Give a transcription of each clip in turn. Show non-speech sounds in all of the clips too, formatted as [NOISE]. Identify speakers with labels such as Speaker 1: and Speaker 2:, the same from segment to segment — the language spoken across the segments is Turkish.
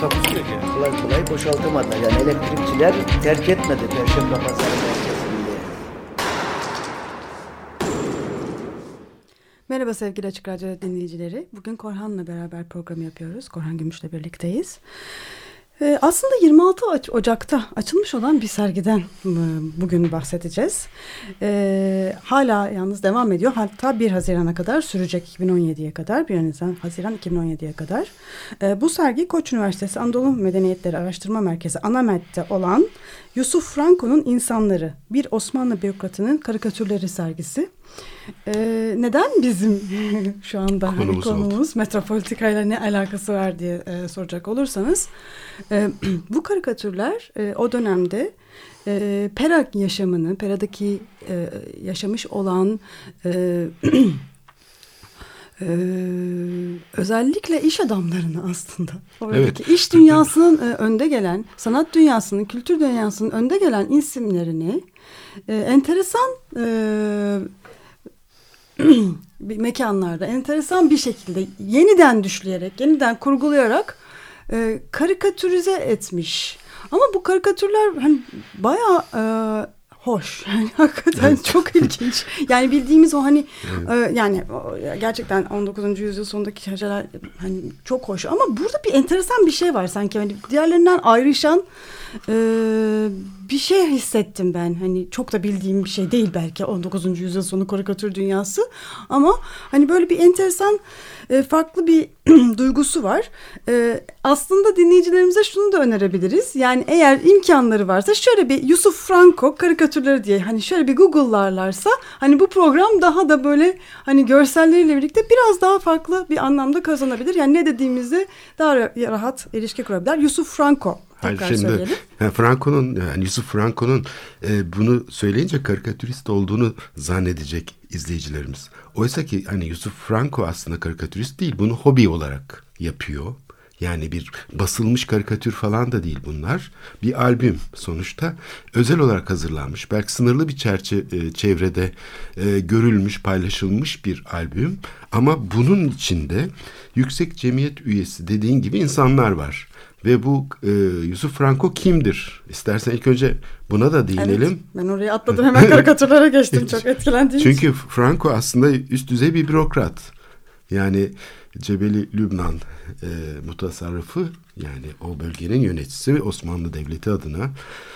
Speaker 1: Takusuyor yani.
Speaker 2: kolay kolay boşaltamadılar. Yani elektrikçiler terk etmedi Perşembe Pazarı merkezini.
Speaker 3: Merhaba sevgili Açık Radyo dinleyicileri. Bugün Korhan'la beraber program yapıyoruz. Korhan Gümüş'le birlikteyiz. Ee, aslında 26 Oc- Ocak'ta açılmış olan bir sergiden e, bugün bahsedeceğiz. Ee, hala yalnız devam ediyor. Hatta 1 Haziran'a kadar sürecek 2017'ye kadar. 1 Haziran, Haziran 2017'ye kadar. Ee, bu sergi Koç Üniversitesi Anadolu Medeniyetleri Araştırma Merkezi Anamet'te olan Yusuf Franco'nun İnsanları, bir Osmanlı bürokratının karikatürleri sergisi. Ee, neden bizim [LAUGHS] şu anda hani
Speaker 4: Konumuz
Speaker 3: konumuz metropolitika ile ne alakası var diye e, soracak olursanız e, [CLEARS THROAT] bu karikatürler e, o dönemde e, Pera yaşamını, Pera'daki e, yaşamış olan e, [CLEARS THROAT] e, özellikle iş adamlarını aslında oradaki
Speaker 4: Evet.
Speaker 3: iş dünyasının e, önde gelen, sanat dünyasının, kültür dünyasının önde gelen isimlerini e, enteresan e, [CLEARS THROAT] mekanlarda enteresan bir şekilde yeniden düşleyerek, yeniden kurgulayarak e, karikatürize etmiş. Ama bu karikatürler hani bayağı e, hoş. [LAUGHS] Yani hakikaten çok ilginç. Yani bildiğimiz o hani e, yani o, gerçekten 19. yüzyıl sonundaki şeyler hani çok hoş ama burada bir enteresan bir şey var sanki hani diğerlerinden ayrışan e, bir şey hissettim ben. Hani çok da bildiğim bir şey değil belki 19. yüzyıl sonu karikatür dünyası ama hani böyle bir enteresan e, farklı bir [CLEARS THROAT] duygusu var. E, aslında dinleyicilerimize şunu da önerebiliriz. Yani eğer imkanları varsa şöyle bir Yusuf Franco karikatürleri diye hani şöyle bir Google'larlarsa hani bu program daha da böyle hani görselleriyle birlikte biraz daha farklı bir anlamda kazanabilir. Yani ne dediğimizde daha ra- rahat ilişki kurabilirler. Yusuf Franco
Speaker 4: Hayır,
Speaker 3: tekrar
Speaker 4: şimdi
Speaker 3: söyleyelim.
Speaker 4: yani Franco'nun yani Yusuf Franco'nun e, bunu söyleyince karikatürist olduğunu zannedecek izleyicilerimiz. Oysa ki hani Yusuf Franco aslında karikatürist değil. Bunu hobi olarak yapıyor. Yani bir basılmış karikatür falan da değil bunlar. Bir albüm sonuçta özel olarak hazırlanmış. Belki sınırlı bir çerçe e, çevrede e, görülmüş, paylaşılmış bir albüm. Ama bunun içinde yüksek cemiyet üyesi dediğin gibi insanlar var. Ve bu e, Yusuf Franco kimdir? İstersen ilk önce buna da değinelim.
Speaker 3: Evet, ben oraya atladım hemen [LAUGHS] karikatürlere geçtim çok [LAUGHS] etkilendiğim için.
Speaker 4: Çünkü Franco aslında üst düzey bir bürokrat. Yani Cebeli Lübnan e, mutasarrıfı yani o bölgenin yöneticisi Osmanlı Devleti adına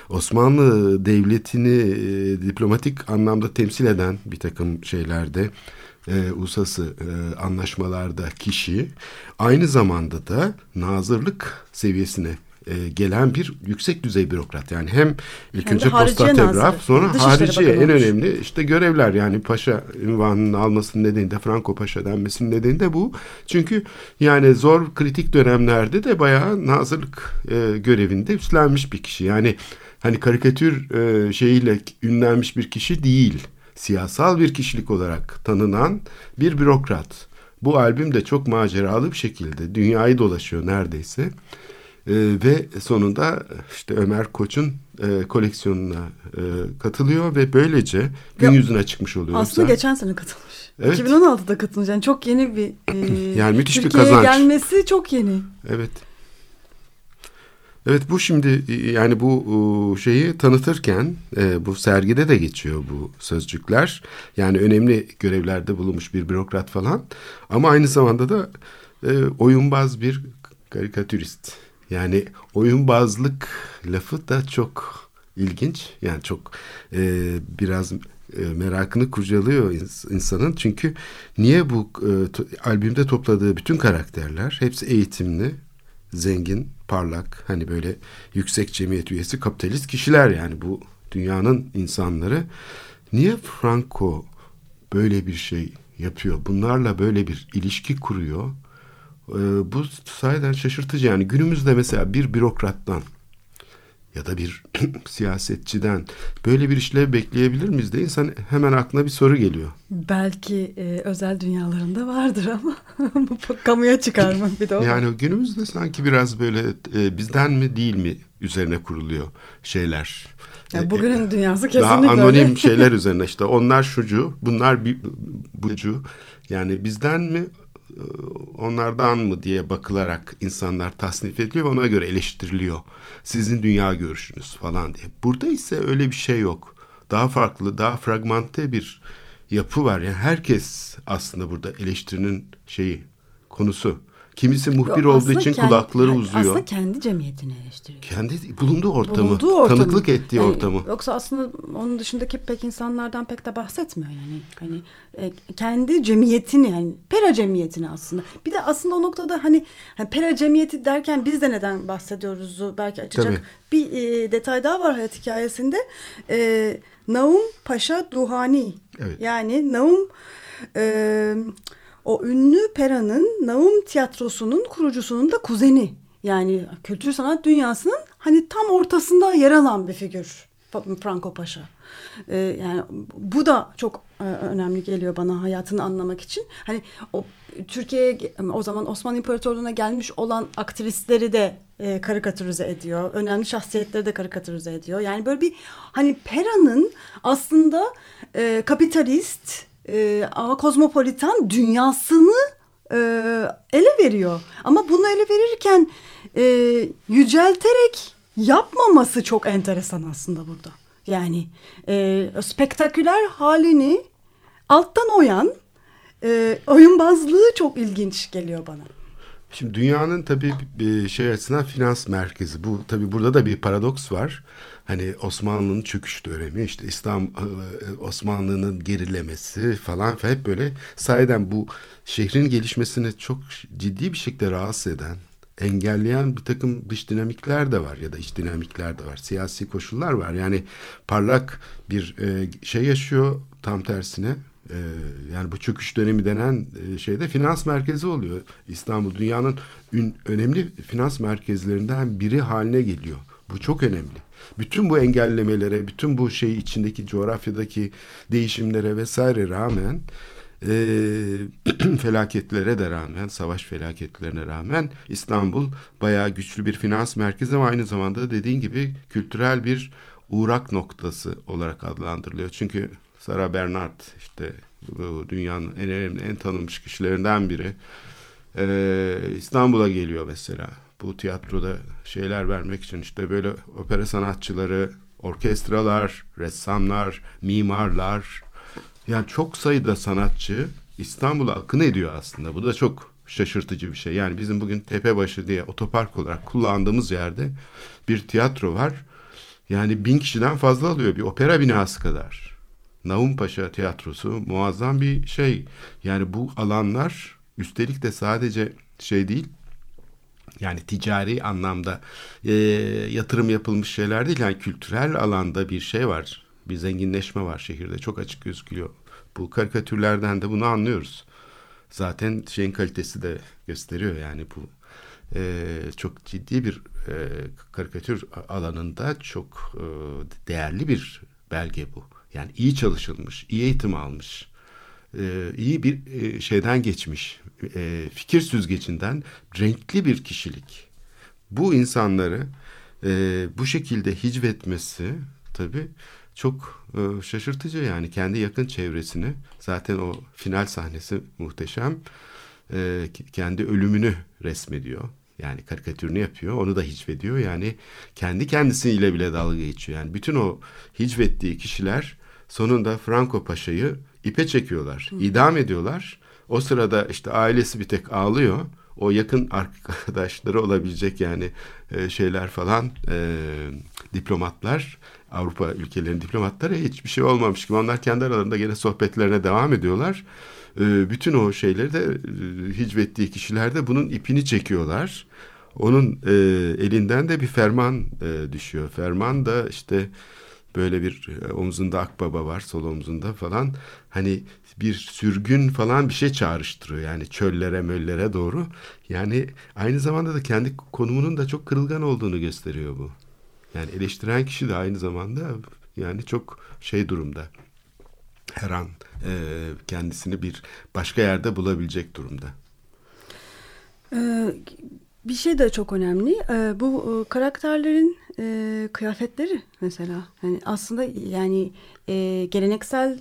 Speaker 4: Osmanlı Devleti'ni e, diplomatik anlamda temsil eden bir takım şeylerde e, uluslararası e, anlaşmalarda kişi aynı zamanda da nazırlık seviyesine e, gelen bir yüksek düzey bürokrat. Yani hem ilk
Speaker 3: Hem
Speaker 4: önce
Speaker 3: Hariciye
Speaker 4: posta telgraf
Speaker 3: Nazırı,
Speaker 4: sonra
Speaker 3: Bakanı
Speaker 4: en
Speaker 3: olmuş.
Speaker 4: önemli işte görevler yani paşa ünvanını almasının nedeni de Franco Paşa denmesinin nedeni de bu. Çünkü yani zor kritik dönemlerde de bayağı nazırlık e, görevinde üstlenmiş bir kişi. Yani hani karikatür e, şeyiyle ünlenmiş bir kişi değil. Siyasal bir kişilik olarak tanınan bir bürokrat. Bu albüm de çok maceralı bir şekilde dünyayı dolaşıyor neredeyse. Ee, ve sonunda işte Ömer Koç'un e, koleksiyonuna e, katılıyor ve böylece gün
Speaker 3: Ya,
Speaker 4: yüzüne çıkmış oluyor.
Speaker 3: Aslında
Speaker 4: Yoksa-
Speaker 3: geçen sene katılmış.
Speaker 4: Evet.
Speaker 3: 2016'da katılmış. Yani çok yeni bir e, [CLEARS THROAT]
Speaker 4: Yani müthiş bir
Speaker 3: Türkiye'ye
Speaker 4: kazanç.
Speaker 3: gelmesi çok yeni.
Speaker 4: Evet. Evet bu şimdi e, yani bu e, şeyi tanıtırken e, bu sergide de geçiyor bu sözcükler. Yani önemli görevlerde bulunmuş bir bürokrat falan. Ama aynı zamanda da oyunbaz bir karikatürist. Yani oyunbazlık lafı da çok ilginç. Yani çok biraz merakını kurcalıyor ins- insanın. Çünkü niye bu albümde topladığı bütün karakterler hepsi eğitimli, zengin, parlak, hani böyle yüksek cemiyet üyesi kapitalist kişiler yani bu dünyanın insanları. Niye Franco böyle bir şey yapıyor? Bunlarla böyle bir ilişki kuruyor. Ee, bu sayeden şaşırtıcı yani günümüzde mesela bir bürokrattan ya da bir [CLEARS THROAT] siyasetçiden böyle bir işlev bekleyebilir miyiz de insan hemen aklına bir soru geliyor.
Speaker 3: Belki e, özel dünyalarında vardır ama [LAUGHS] bu kamuya çıkarma bir de o.
Speaker 4: Yani günümüzde sanki biraz böyle e, bizden mi değil mi üzerine kuruluyor şeyler.
Speaker 3: Yani
Speaker 4: E,
Speaker 3: bugünün dünyası
Speaker 4: Daha
Speaker 3: kesinlikle
Speaker 4: anonim
Speaker 3: öyle.
Speaker 4: şeyler [LAUGHS] üzerine işte onlar şucu, bunlar bucu. Yani bizden mi e, onlardan mı diye bakılarak insanlar tasnif ediliyor ve ona göre eleştiriliyor. Sizin dünya görüşünüz falan diye. Burada ise öyle bir şey yok. Daha farklı, daha fragmente bir yapı var. Yani herkes aslında burada eleştirinin şeyi, konusu. Kimisi muhbir olduğu için
Speaker 3: kendi-
Speaker 4: kulakları uzuyor.
Speaker 3: Aslında kendi cemiyetini eleştiriyor.
Speaker 4: Kendi bulunduğu ortamı,
Speaker 3: Bulunduğu ortamı.
Speaker 4: tanıklık ettiği
Speaker 3: Yani
Speaker 4: ortamı.
Speaker 3: Yoksa aslında onun dışındaki pek insanlardan pek de bahsetmiyor yani. Hani e, kendi cemiyetini yani pera cemiyetini aslında. Bir de aslında o noktada hani, hani pera cemiyeti derken biz de neden bahsediyoruz belki açacak
Speaker 4: Tabii.
Speaker 3: bir e, detay daha var hayat hikayesinde. E, Naum Paşa Duhani.
Speaker 4: Evet.
Speaker 3: Yani Naum e, o ünlü Pera'nın Naum Tiyatrosu'nun kurucusunun da kuzeni. Yani kültür sanat dünyasının hani tam ortasında yer alan bir figür Franco Paşa. E, yani bu da çok e, önemli geliyor bana hayatını anlamak için. Hani o Türkiye'ye o zaman Osmanlı İmparatorluğu'na gelmiş olan aktrisleri de e, karikatürize ediyor. Önemli şahsiyetleri de karikatürize ediyor. Yani böyle bir hani Pera'nın aslında e, kapitalist e, ama kozmopolitan dünyasını e, ele veriyor. Ama bunu ele verirken e, yücelterek yapmaması çok enteresan aslında burada. Yani e, spektaküler halini alttan oyan e, oyunbazlığı çok ilginç geliyor bana.
Speaker 4: Şimdi dünyanın tabii şey açısından finans merkezi. Bu tabii burada da bir paradoks var. Hani Osmanlı'nın çöküş dönemi, işte İslam e, Osmanlı'nın gerilemesi falan hep böyle sayeden bu şehrin gelişmesini çok ciddi bir şekilde rahatsız eden, engelleyen bir takım dış dinamikler de var ya da iç dinamikler de var. Siyasi koşullar var. Yani parlak bir e, şey yaşıyor tam tersine ee, yani bu çöküş dönemi denen e, şeyde finans merkezi oluyor. İstanbul dünyanın ün, önemli finans merkezlerinden biri haline geliyor. Bu çok önemli. Bütün bu engellemelere, bütün bu şey içindeki coğrafyadaki değişimlere vesaire rağmen e, [CLEARS THROAT] felaketlere de rağmen, savaş felaketlerine rağmen İstanbul bayağı güçlü bir finans merkezi ama aynı zamanda dediğin gibi kültürel bir uğrak noktası olarak adlandırılıyor. Çünkü Sarah Bernard işte bu dünyanın en önemli, en tanınmış kişilerinden biri. Ee, İstanbul'a geliyor mesela. Bu tiyatroda şeyler vermek için işte böyle opera sanatçıları, orkestralar, ressamlar, mimarlar. Yani çok sayıda sanatçı İstanbul'a akın ediyor aslında. Bu da çok şaşırtıcı bir şey. Yani bizim bugün Tepebaşı diye otopark olarak kullandığımız yerde bir tiyatro var. Yani bin kişiden fazla alıyor bir opera binası kadar. Naum Paşa Tiyatrosu muazzam bir şey. Yani bu alanlar üstelik de sadece şey değil yani ticari anlamda e, yatırım yapılmış şeyler değil. Yani kültürel alanda bir şey var. Bir zenginleşme var şehirde. Çok açık gözüküyor. Bu karikatürlerden de bunu anlıyoruz. Zaten şeyin kalitesi de gösteriyor yani bu e, çok ciddi bir e, karikatür alanında çok e, değerli bir belge bu. Yani iyi çalışılmış, iyi eğitim almış, e, iyi bir e, şeyden geçmiş, e, fikir süzgecinden renkli bir kişilik. Bu insanları bu şekilde hicvetmesi tabii çok şaşırtıcı. Yani kendi yakın çevresini zaten o final sahnesi muhteşem kendi ölümünü resmediyor. Yani karikatürünü yapıyor onu da hicvediyor. Yani kendi kendisiyle bile dalga geçiyor. Yani bütün o hicvettiği kişiler sonunda Franco Paşa'yı ipe çekiyorlar idam ediyorlar o sırada işte ailesi bir tek ağlıyor o yakın arkadaşları olabilecek yani e, şeyler falan e, diplomatlar Avrupa ülkelerinin diplomatları hiçbir şey olmamış gibi onlar kendi aralarında gene sohbetlerine devam ediyorlar. E, bütün o şeyleri de e, hicvettiği kişiler de bunun ipini çekiyorlar. Onun elinden de bir ferman düşüyor. Ferman da işte böyle bir e, omzunda akbaba var sol omzunda falan hani bir sürgün falan bir şey çağrıştırıyor yani çöllere möllere doğru yani aynı zamanda da kendi konumunun da çok kırılgan olduğunu gösteriyor bu. Yani eleştiren kişi de aynı zamanda yani çok şey durumda. Her an e, kendisini bir başka yerde bulabilecek durumda.
Speaker 3: Ee, bir şey de çok önemli. Ee, bu e, karakterlerin e, kıyafetleri mesela. Yani aslında yani e, geleneksel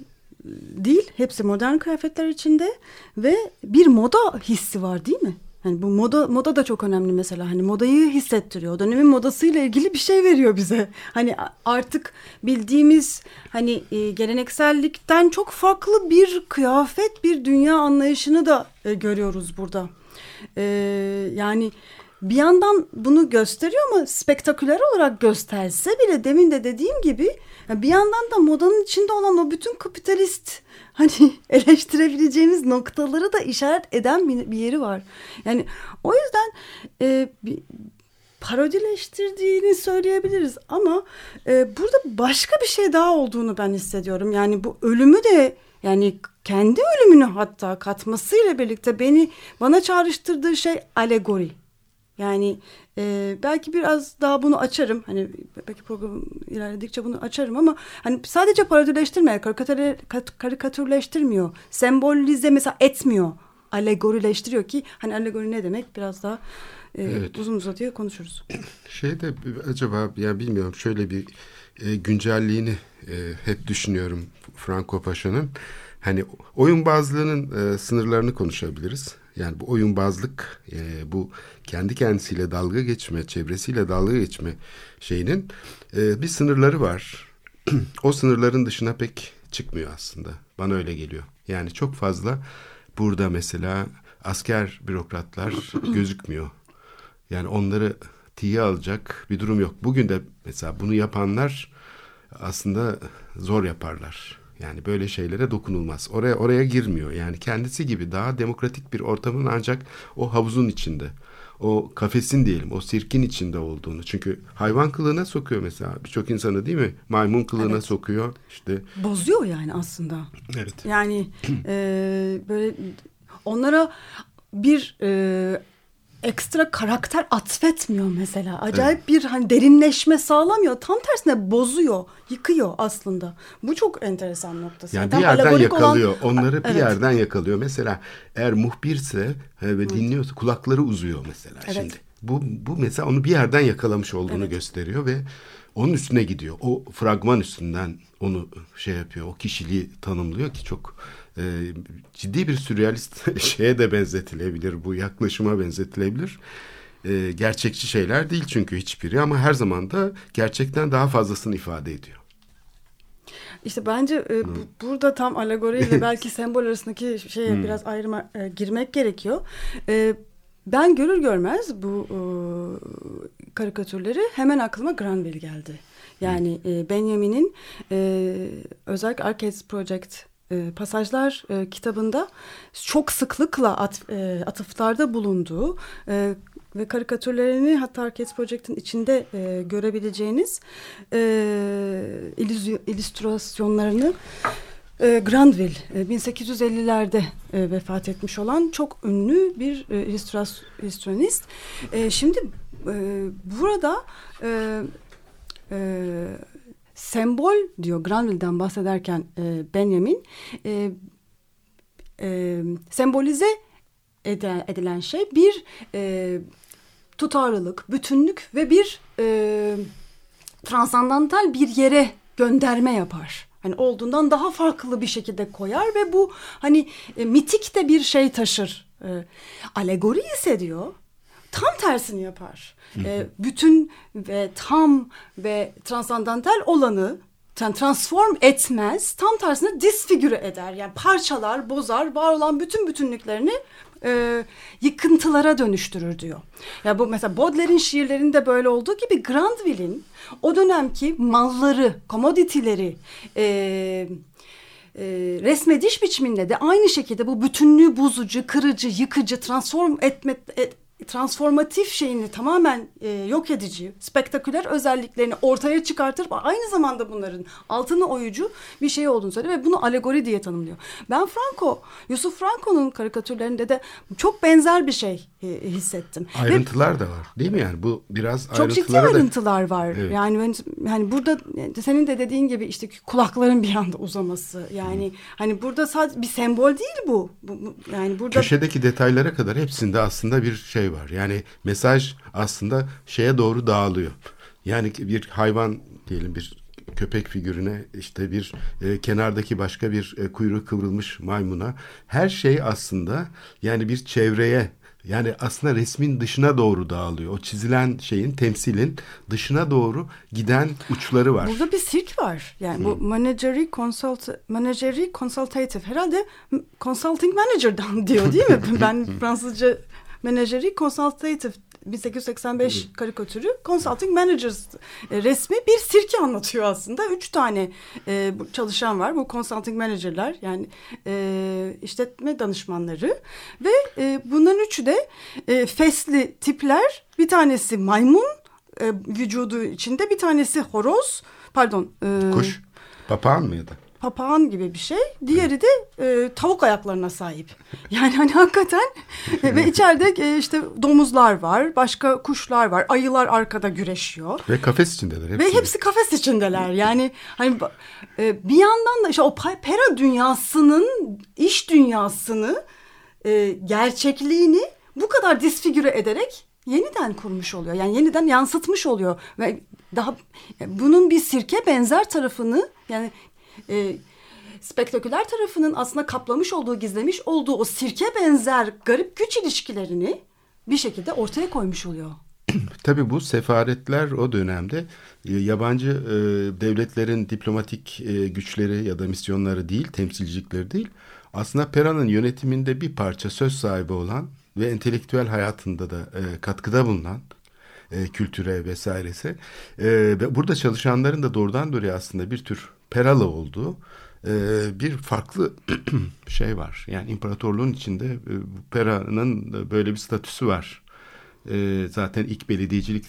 Speaker 3: değil. Hepsi modern kıyafetler içinde ve bir moda hissi var değil mi? Hani bu moda moda da çok önemli mesela. Hani modayı hissettiriyor. O dönemin modasıyla ilgili bir şey veriyor bize. Hani artık bildiğimiz hani geleneksellikten çok farklı bir kıyafet, bir dünya anlayışını da görüyoruz burada. E, yani bir yandan bunu gösteriyor ama spektaküler olarak gösterse bile demin de dediğim gibi bir yandan da modanın içinde olan o bütün kapitalist [LAUGHS] hani eleştirebileceğimiz noktaları da işaret eden bir yeri var. Yani o yüzden e, bir, parodileştirdiğini söyleyebiliriz ama e, burada başka bir şey daha olduğunu ben hissediyorum. Yani bu ölümü de yani kendi ölümünü hatta katmasıyla birlikte beni bana çağrıştırdığı şey alegori. Yani e, belki biraz daha bunu açarım. Hani belki program ilerledikçe bunu açarım ama hani sadece parodileştirmiyor, karikatür, karikatürleştirmiyor. Sembolize mesela etmiyor. Alegorileştiriyor ki hani alegori ne demek biraz daha e, evet. uzun uzadıya konuşuruz. [CLEARS THROAT]
Speaker 4: Şey de acaba ya bilmiyorum şöyle bir e, güncelliğini e, hep düşünüyorum Franco Paşa'nın. Hani oyun bazlığının e, sınırlarını konuşabiliriz. Yani bu oyunbazlık, e, bu kendi kendisiyle dalga geçme, çevresiyle dalga geçme şeyinin e, bir sınırları var. [CLEARS THROAT] o sınırların dışına pek çıkmıyor aslında. Bana öyle geliyor. Yani çok fazla burada mesela asker bürokratlar [CLEARS THROAT] gözükmüyor. Yani onları tiye alacak bir durum yok. Bugün de mesela bunu yapanlar aslında zor yaparlar. Yani böyle şeylere dokunulmaz. Oraya oraya girmiyor. Yani kendisi gibi daha demokratik bir ortamın ancak o havuzun içinde. O kafesin diyelim, o sirkin içinde olduğunu. Çünkü hayvan kılığına sokuyor mesela birçok insanı değil mi? Maymun kılığına evet. sokuyor. işte
Speaker 3: Bozuyor yani aslında.
Speaker 4: Evet.
Speaker 3: Yani e, böyle onlara bir e, ekstra karakter atfetmiyor mesela. Acayip evet. bir hani derinleşme sağlamıyor. Tam tersine bozuyor, yıkıyor aslında. Bu çok enteresan noktası.
Speaker 4: Yani Tam bir yerden yakalıyor. Olan... Onları evet. bir yerden yakalıyor. Mesela eğer muhbirse ve evet. dinliyorsa kulakları uzuyor mesela evet. şimdi. Bu, bu mesela onu bir yerden yakalamış olduğunu evet. gösteriyor ve onun üstüne gidiyor. O fragman üstünden onu şey yapıyor. O kişiliği tanımlıyor ki çok e, ciddi bir sürrealist [LAUGHS] şeye de benzetilebilir. Bu yaklaşıma benzetilebilir. E, gerçekçi şeyler değil çünkü hiçbiri ama her zaman da gerçekten daha fazlasını ifade ediyor.
Speaker 3: İşte bence e, bu, burada tam alegori ile [LAUGHS] belki sembol arasındaki şeye hmm. biraz ayrıma e, girmek gerekiyor. E, ben görür görmez bu e, karikatürleri hemen aklıma Granville geldi. Yani e, Benjamin'in e, özellikle Arcades Project e, pasajlar e, kitabında çok sıklıkla at, e, atıflarda bulunduğu e, ve karikatürlerini hatta Arcades Project'in içinde e, görebileceğiniz e, illüstrasyonlarını e, Granville e, 1850'lerde e, vefat etmiş olan çok ünlü bir e, illüstrasyonist. E, şimdi e, burada e, e, sembol diyor Granville'den bahsederken e, Benjamin e, e, sembolize edilen, edilen şey bir e, tutarlılık, bütünlük ve bir e, transandantal bir yere gönderme yapar. Hani olduğundan daha farklı bir şekilde koyar ve bu hani e, mitik de bir şey taşır. E, alegori ise diyor tam tersini yapar. E, bütün ve tam ve transandantal olanı transform etmez. Tam tersine disfigüre eder. Yani parçalar, bozar, var olan bütün bütünlüklerini e, yıkıntılara dönüştürür diyor. Ya bu mesela Baudelaire'in şiirlerinde böyle olduğu gibi Grandville'in o dönemki malları, commodity'leri e, e, resmediş biçiminde de aynı şekilde bu bütünlüğü bozucu, kırıcı, yıkıcı, transform etme, et, transformatif şeyini tamamen e, yok edici, spektaküler özelliklerini ortaya çıkartır. Aynı zamanda bunların altını oyucu bir şey olduğunu söylüyor ve bunu alegori diye tanımlıyor. Ben Franco, Yusuf Franco'nun karikatürlerinde de çok benzer bir şey e, hissettim.
Speaker 4: Ayrıntılar ve, da var değil mi yani bu biraz
Speaker 3: çok ciddi ayrıntılar da... var. Evet. Yani ben, yani burada senin de dediğin gibi işte kulakların bir anda uzaması yani hmm. hani burada sadece bir sembol değil bu. bu, bu yani burada
Speaker 4: köşedeki detaylara kadar hepsinde aslında bir şey var. Yani mesaj aslında şeye doğru dağılıyor. Yani bir hayvan diyelim bir köpek figürüne işte bir e, kenardaki başka bir e, kuyruğu kıvrılmış maymuna her şey aslında yani bir çevreye yani aslında resmin dışına doğru dağılıyor. O çizilen şeyin, temsilin dışına doğru giden uçları var.
Speaker 3: Burada bir sirk var. Yani hmm. bu manageri consult manageri consultative herhalde consulting manager'dan [LAUGHS] diyor değil mi? [LAUGHS] ben Fransızca menajeri consultative 1885 karikatürü Consulting Managers e, resmi bir sirke anlatıyor aslında. Üç tane e, çalışan var. Bu Consulting Manager'lar yani e, işletme danışmanları ve e, bunların üçü de e, fesli tipler. Bir tanesi maymun e, vücudu içinde bir tanesi horoz pardon.
Speaker 4: E, Kuş papağan mıydı?
Speaker 3: Papağan gibi bir şey. Diğeri de e, tavuk ayaklarına sahip. [LAUGHS] Yani hani hakikaten e, ve içeride e, işte domuzlar var, başka kuşlar var, ayılar arkada güreşiyor.
Speaker 4: Ve kafes içindeler.
Speaker 3: Hepsi. Ve hepsi kafes içindeler. Yani hani e, bir yandan da işte o pera dünyasının iş dünyasını e, gerçekliğini bu kadar disfigüre ederek yeniden kurmuş oluyor. Yani yeniden yansıtmış oluyor ve daha bunun bir sirke benzer tarafını yani e, spektaküler tarafının aslında kaplamış olduğu, gizlemiş olduğu o sirke benzer garip güç ilişkilerini bir şekilde ortaya koymuş oluyor. [CLEARS THROAT]
Speaker 4: Tabii bu sefaretler o dönemde e, yabancı e, devletlerin diplomatik e, güçleri ya da misyonları değil, temsilcilikleri değil. Aslında Pera'nın yönetiminde bir parça söz sahibi olan ve entelektüel hayatında da e, katkıda bulunan e, kültüre vesairesi. E, ve burada çalışanların da doğrudan doğruya aslında bir tür peralı olduğu bir farklı [CLEARS THROAT] şey var. Yani imparatorluğun içinde Pera'nın böyle bir statüsü var. Zaten ilk belediyecilik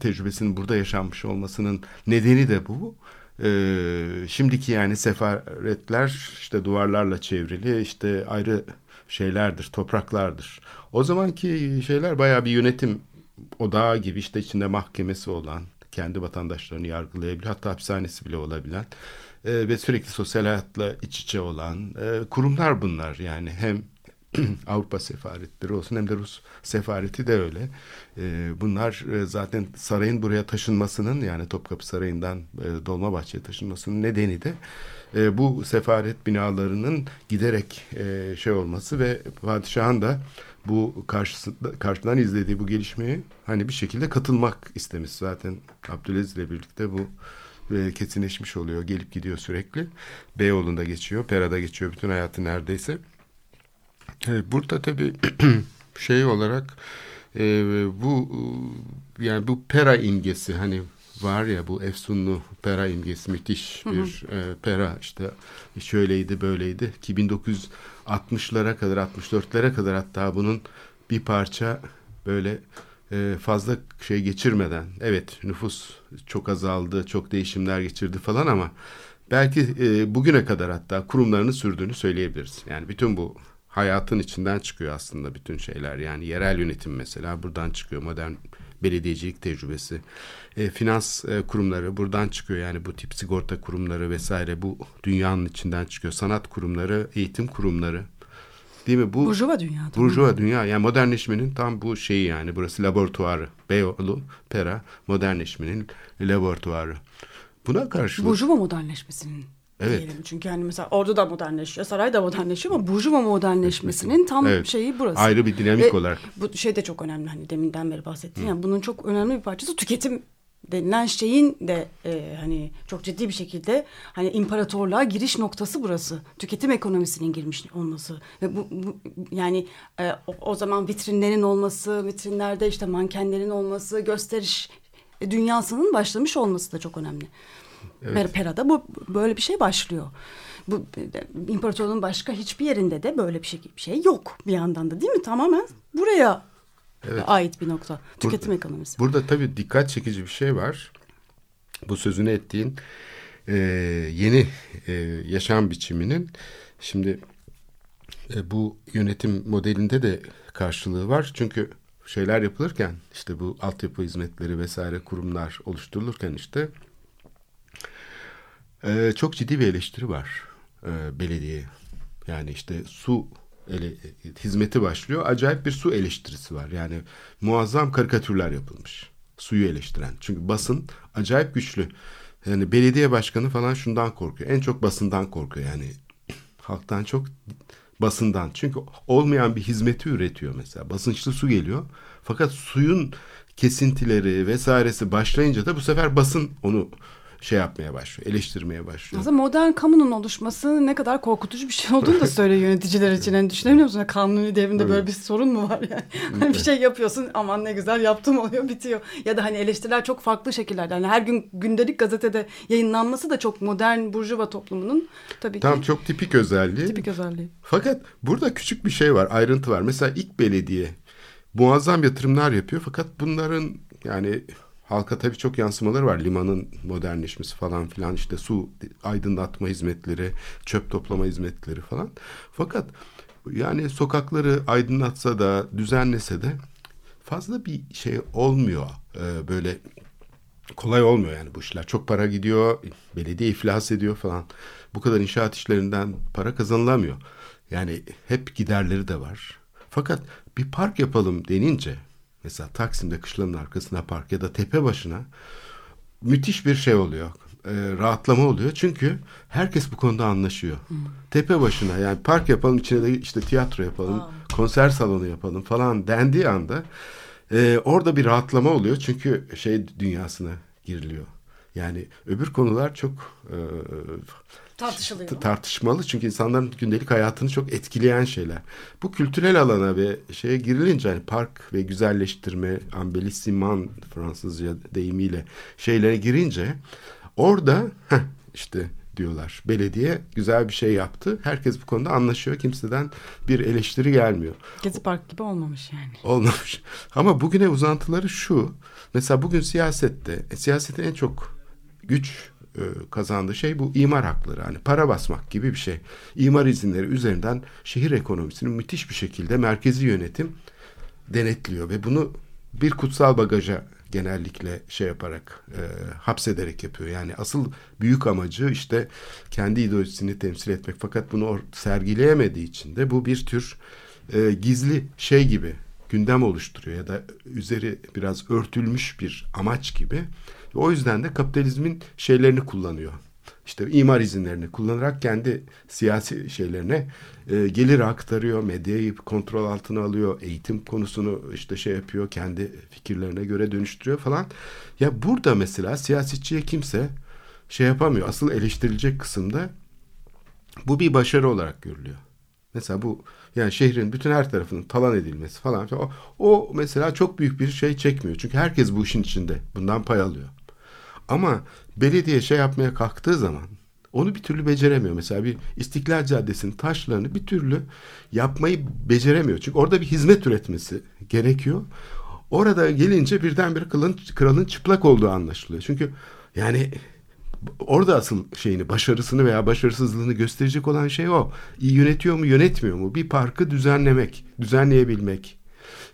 Speaker 4: tecrübesinin burada yaşanmış olmasının nedeni de bu. Şimdiki yani sefaretler işte duvarlarla çevrili işte ayrı şeylerdir, topraklardır. O zamanki şeyler bayağı bir yönetim odağı gibi işte içinde mahkemesi olan, kendi vatandaşlarını yargılayabilir hatta hapishanesi bile olabilen e, ve sürekli sosyal hayatla iç içe olan e, kurumlar bunlar yani hem [CLEARS THROAT] Avrupa sefaretleri olsun hem de Rus sefareti de öyle. E, bunlar e, zaten sarayın buraya taşınmasının yani Topkapı Sarayı'ndan e, Dolmabahçe'ye taşınmasının nedeni de e, bu sefaret binalarının giderek e, şey olması ve padişahın da bu karşısında, karşıdan izlediği bu gelişmeye hani bir şekilde katılmak istemiş. Zaten Abdülaziz ile birlikte bu e, kesinleşmiş oluyor. Gelip gidiyor sürekli. Beyoğlu'nda geçiyor. Pera'da geçiyor bütün hayatı neredeyse. E, burada tabii [CLEARS THROAT] şey olarak e, bu yani bu Pera imgesi hani var ya bu Efsunlu Pera imgesi müthiş bir hı hı. E, Pera işte şöyleydi böyleydi ki 1960'lara kadar 64'lere kadar hatta bunun bir parça böyle e, fazla şey geçirmeden evet nüfus çok azaldı çok değişimler geçirdi falan ama belki e, bugüne kadar hatta kurumlarını sürdüğünü söyleyebiliriz. Yani bütün bu hayatın içinden çıkıyor aslında bütün şeyler. Yani yerel yönetim mesela buradan çıkıyor. Modern belediyecilik tecrübesi. E, finans e, kurumları buradan çıkıyor. Yani bu tip sigorta kurumları vesaire bu dünyanın içinden çıkıyor. Sanat kurumları, eğitim kurumları. Değil mi? Bu
Speaker 3: Burjuva dünya.
Speaker 4: Burjuva dünya. Yani modernleşmenin tam bu şeyi yani. Burası laboratuvarı. Beyoğlu, Pera modernleşmenin laboratuvarı. Buna karşılık...
Speaker 3: Burjuva modernleşmesinin Evet. Diyelim. Çünkü yani mesela ordu da modernleşiyor, saray da modernleşiyor ama Burjuva modernleşmesinin tam evet. şeyi burası.
Speaker 4: Ayrı bir dinamik Ve olarak.
Speaker 3: Bu şey de çok önemli hani deminden beri bahsettiğin. Yani bunun çok önemli bir parçası tüketim denilen şeyin de e, hani çok ciddi bir şekilde hani imparatorluğa giriş noktası burası. Tüketim ekonomisinin girmiş olması ve bu, bu yani e, o, o zaman vitrinlerin olması, vitrinlerde işte mankenlerin olması, gösteriş dünyasının başlamış olması da çok önemli. Evet. Pera'da bu böyle bir şey başlıyor. Bu imparatorluğun başka hiçbir yerinde de böyle bir şey bir şey yok bir yandan da değil mi? Tamamen buraya
Speaker 4: Evet.
Speaker 3: ait bir nokta. Tüketim ekonomisi.
Speaker 4: Burada tabii dikkat çekici bir şey var. Bu sözünü ettiğin e, yeni e, yaşam biçiminin şimdi e, bu yönetim modelinde de karşılığı var. Çünkü şeyler yapılırken işte bu altyapı hizmetleri vesaire kurumlar oluşturulurken işte e, çok ciddi bir eleştiri var e, belediyeye. Yani işte su ele, hizmeti başlıyor. Acayip bir su eleştirisi var. Yani muazzam karikatürler yapılmış. Suyu eleştiren. Çünkü basın acayip güçlü. Yani belediye başkanı falan şundan korkuyor. En çok basından korkuyor. Yani [CLEARS THROAT] halktan çok basından. Çünkü olmayan bir hizmeti üretiyor mesela. Basınçlı su geliyor. Fakat suyun kesintileri vesairesi başlayınca da bu sefer basın onu şey yapmaya başlıyor, eleştirmeye başlıyor.
Speaker 3: Aslında modern kamunun oluşması ne kadar korkutucu bir şey olduğunu da söylüyor yöneticiler [LAUGHS] için. Yani düşünebiliyor musun? Kanuni devrinde böyle bir sorun mu var yani? [LAUGHS] Hani bir şey yapıyorsun aman ne güzel yaptım [LAUGHS] oluyor bitiyor. Ya da hani eleştiriler çok farklı şekillerde. Yani her gün gündelik gazetede yayınlanması da çok modern burjuva toplumunun tabii
Speaker 4: Tam
Speaker 3: ki
Speaker 4: çok tipik özelliği.
Speaker 3: tipik özelliği.
Speaker 4: Fakat burada küçük bir şey var, ayrıntı var. Mesela ilk belediye muazzam yatırımlar yapıyor fakat bunların yani halka tabii çok yansımaları var. Limanın modernleşmesi falan filan işte su aydınlatma hizmetleri, çöp toplama hizmetleri falan. Fakat yani sokakları aydınlatsa da düzenlese de fazla bir şey olmuyor. Ee, böyle kolay olmuyor yani bu işler. Çok para gidiyor, belediye iflas ediyor falan. Bu kadar inşaat işlerinden para kazanılamıyor. Yani hep giderleri de var. Fakat bir park yapalım denince mesela Taksim'de kışlanın arkasına park ya da tepe başına müthiş bir şey oluyor. Ee, rahatlama oluyor. Çünkü herkes bu konuda anlaşıyor. Tepe başına yani park yapalım içine de işte tiyatro yapalım, konser salonu yapalım falan dendiği anda e, orada bir rahatlama oluyor. Çünkü şey dünyasına giriliyor. Yani öbür konular çok e,
Speaker 3: Tartışılıyor.
Speaker 4: tartışmalı çünkü insanların gündelik hayatını çok etkileyen şeyler. Bu kültürel alana ve şeye girilince hani park ve güzelleştirme, embellissement Fransızca deyimiyle şeylere girince orada heh, işte diyorlar belediye güzel bir şey yaptı. Herkes bu konuda anlaşıyor. Kimseden bir eleştiri gelmiyor.
Speaker 3: Gezi Park gibi olmamış yani.
Speaker 4: Olmamış. Ama bugüne uzantıları şu. Mesela bugün siyasette, e, siyasetin en çok güç e, kazandığı şey bu imar hakları. Hani para basmak gibi bir şey. İmar izinleri üzerinden şehir ekonomisini müthiş bir şekilde merkezi yönetim denetliyor ve bunu bir kutsal bagaja genellikle şey yaparak e, hapsederek yapıyor. Yani asıl büyük amacı işte kendi ideolojisini temsil etmek. Fakat bunu sergileyemediği için de bu bir tür e, gizli şey gibi gündem oluşturuyor ya da üzeri biraz örtülmüş bir amaç gibi. O yüzden de kapitalizmin şeylerini kullanıyor. İşte imar izinlerini kullanarak kendi siyasi şeylerine e, gelir aktarıyor, medyayı kontrol altına alıyor, eğitim konusunu işte şey yapıyor, kendi fikirlerine göre dönüştürüyor falan. Ya burada mesela siyasetçiye kimse şey yapamıyor. Asıl eleştirilecek kısımda bu bir başarı olarak görülüyor. Mesela bu yani şehrin bütün her tarafının talan edilmesi falan o, o mesela çok büyük bir şey çekmiyor. Çünkü herkes bu işin içinde. Bundan pay alıyor. Ama belediye şey yapmaya kalktığı zaman onu bir türlü beceremiyor. Mesela bir İstiklal Caddesi'nin taşlarını bir türlü yapmayı beceremiyor. Çünkü orada bir hizmet üretmesi gerekiyor. Orada gelince birdenbire kralın, kralın çıplak olduğu anlaşılıyor. Çünkü yani orada asıl şeyini, başarısını veya başarısızlığını gösterecek olan şey o. İyi yönetiyor mu, yönetmiyor mu? Bir parkı düzenlemek, düzenleyebilmek.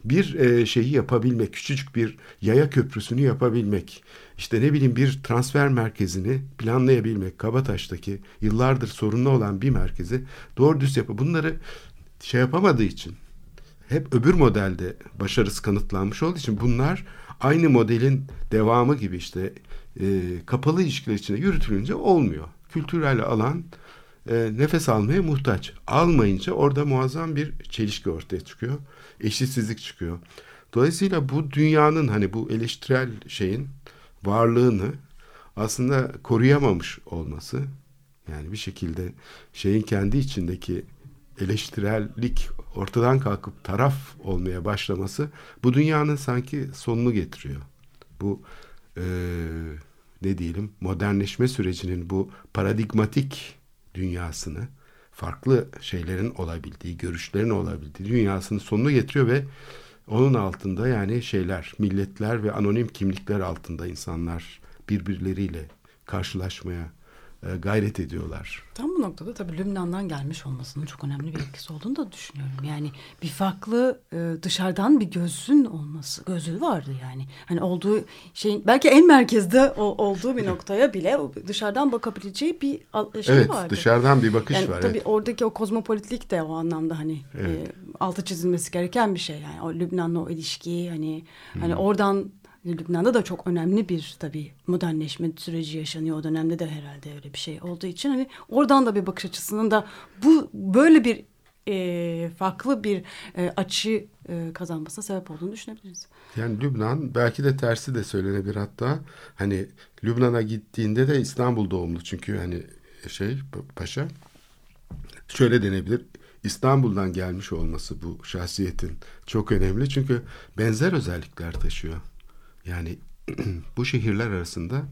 Speaker 4: Bir e, şeyi yapabilmek, küçücük bir yaya köprüsünü yapabilmek. İşte ne bileyim bir transfer merkezini planlayabilmek. Kabataş'taki yıllardır sorunlu olan bir merkezi doğru düz yapı. Bunları şey yapamadığı için hep öbür modelde başarısı kanıtlanmış olduğu için bunlar aynı modelin devamı gibi işte e, kapalı ilişkiler içinde yürütülünce olmuyor. Kültürel alan e, nefes almaya muhtaç. Almayınca orada muazzam bir çelişki ortaya çıkıyor. Eşitsizlik çıkıyor. Dolayısıyla bu dünyanın hani bu eleştirel şeyin varlığını aslında koruyamamış olması yani bir şekilde şeyin kendi içindeki eleştirellik ortadan kalkıp taraf olmaya başlaması bu dünyanın sanki sonunu getiriyor. Bu e, ne diyelim modernleşme sürecinin bu paradigmatik dünyasını farklı şeylerin olabildiği, görüşlerin olabildiği dünyasının sonunu getiriyor ve Onun altında yani şeyler, milletler ve anonim kimlikler altında insanlar birbirleriyle karşılaşmaya e, gayret ediyorlar.
Speaker 3: Tam bu noktada tabii Lübnan'dan gelmiş olmasının çok önemli bir etkisi olduğunu da düşünüyorum. Yani bir farklı e, dışarıdan bir gözün olması, gözü vardı yani. Hani olduğu şeyin belki en merkezde o, olduğu bir noktaya bile dışarıdan bakabileceği bir şey
Speaker 4: evet,
Speaker 3: vardı.
Speaker 4: dışarıdan bir bakış
Speaker 3: yani
Speaker 4: var.
Speaker 3: Tabii
Speaker 4: evet.
Speaker 3: oradaki o kozmopolitlik de o anlamda hani
Speaker 4: Evet.
Speaker 3: e, altı çizilmesi gereken bir şey. Yani o Lübnan'la o ilişki hani hani oradan Lübnan'da da çok önemli bir tabii modernleşme süreci yaşanıyor o dönemde de herhalde öyle bir şey olduğu için hani oradan da bir bakış açısının da bu böyle bir e, farklı bir e, açı e, kazanmasına sebep olduğunu düşünebiliriz.
Speaker 4: Yani Lübnan belki de tersi de söylenebilir hatta hani Lübnan'a gittiğinde de İstanbul doğumlu çünkü hani şey paşa şöyle denebilir İstanbul'dan gelmiş olması bu şahsiyetin çok önemli çünkü benzer özellikler taşıyor. Yani [CLEARS THROAT] bu şehirler arasında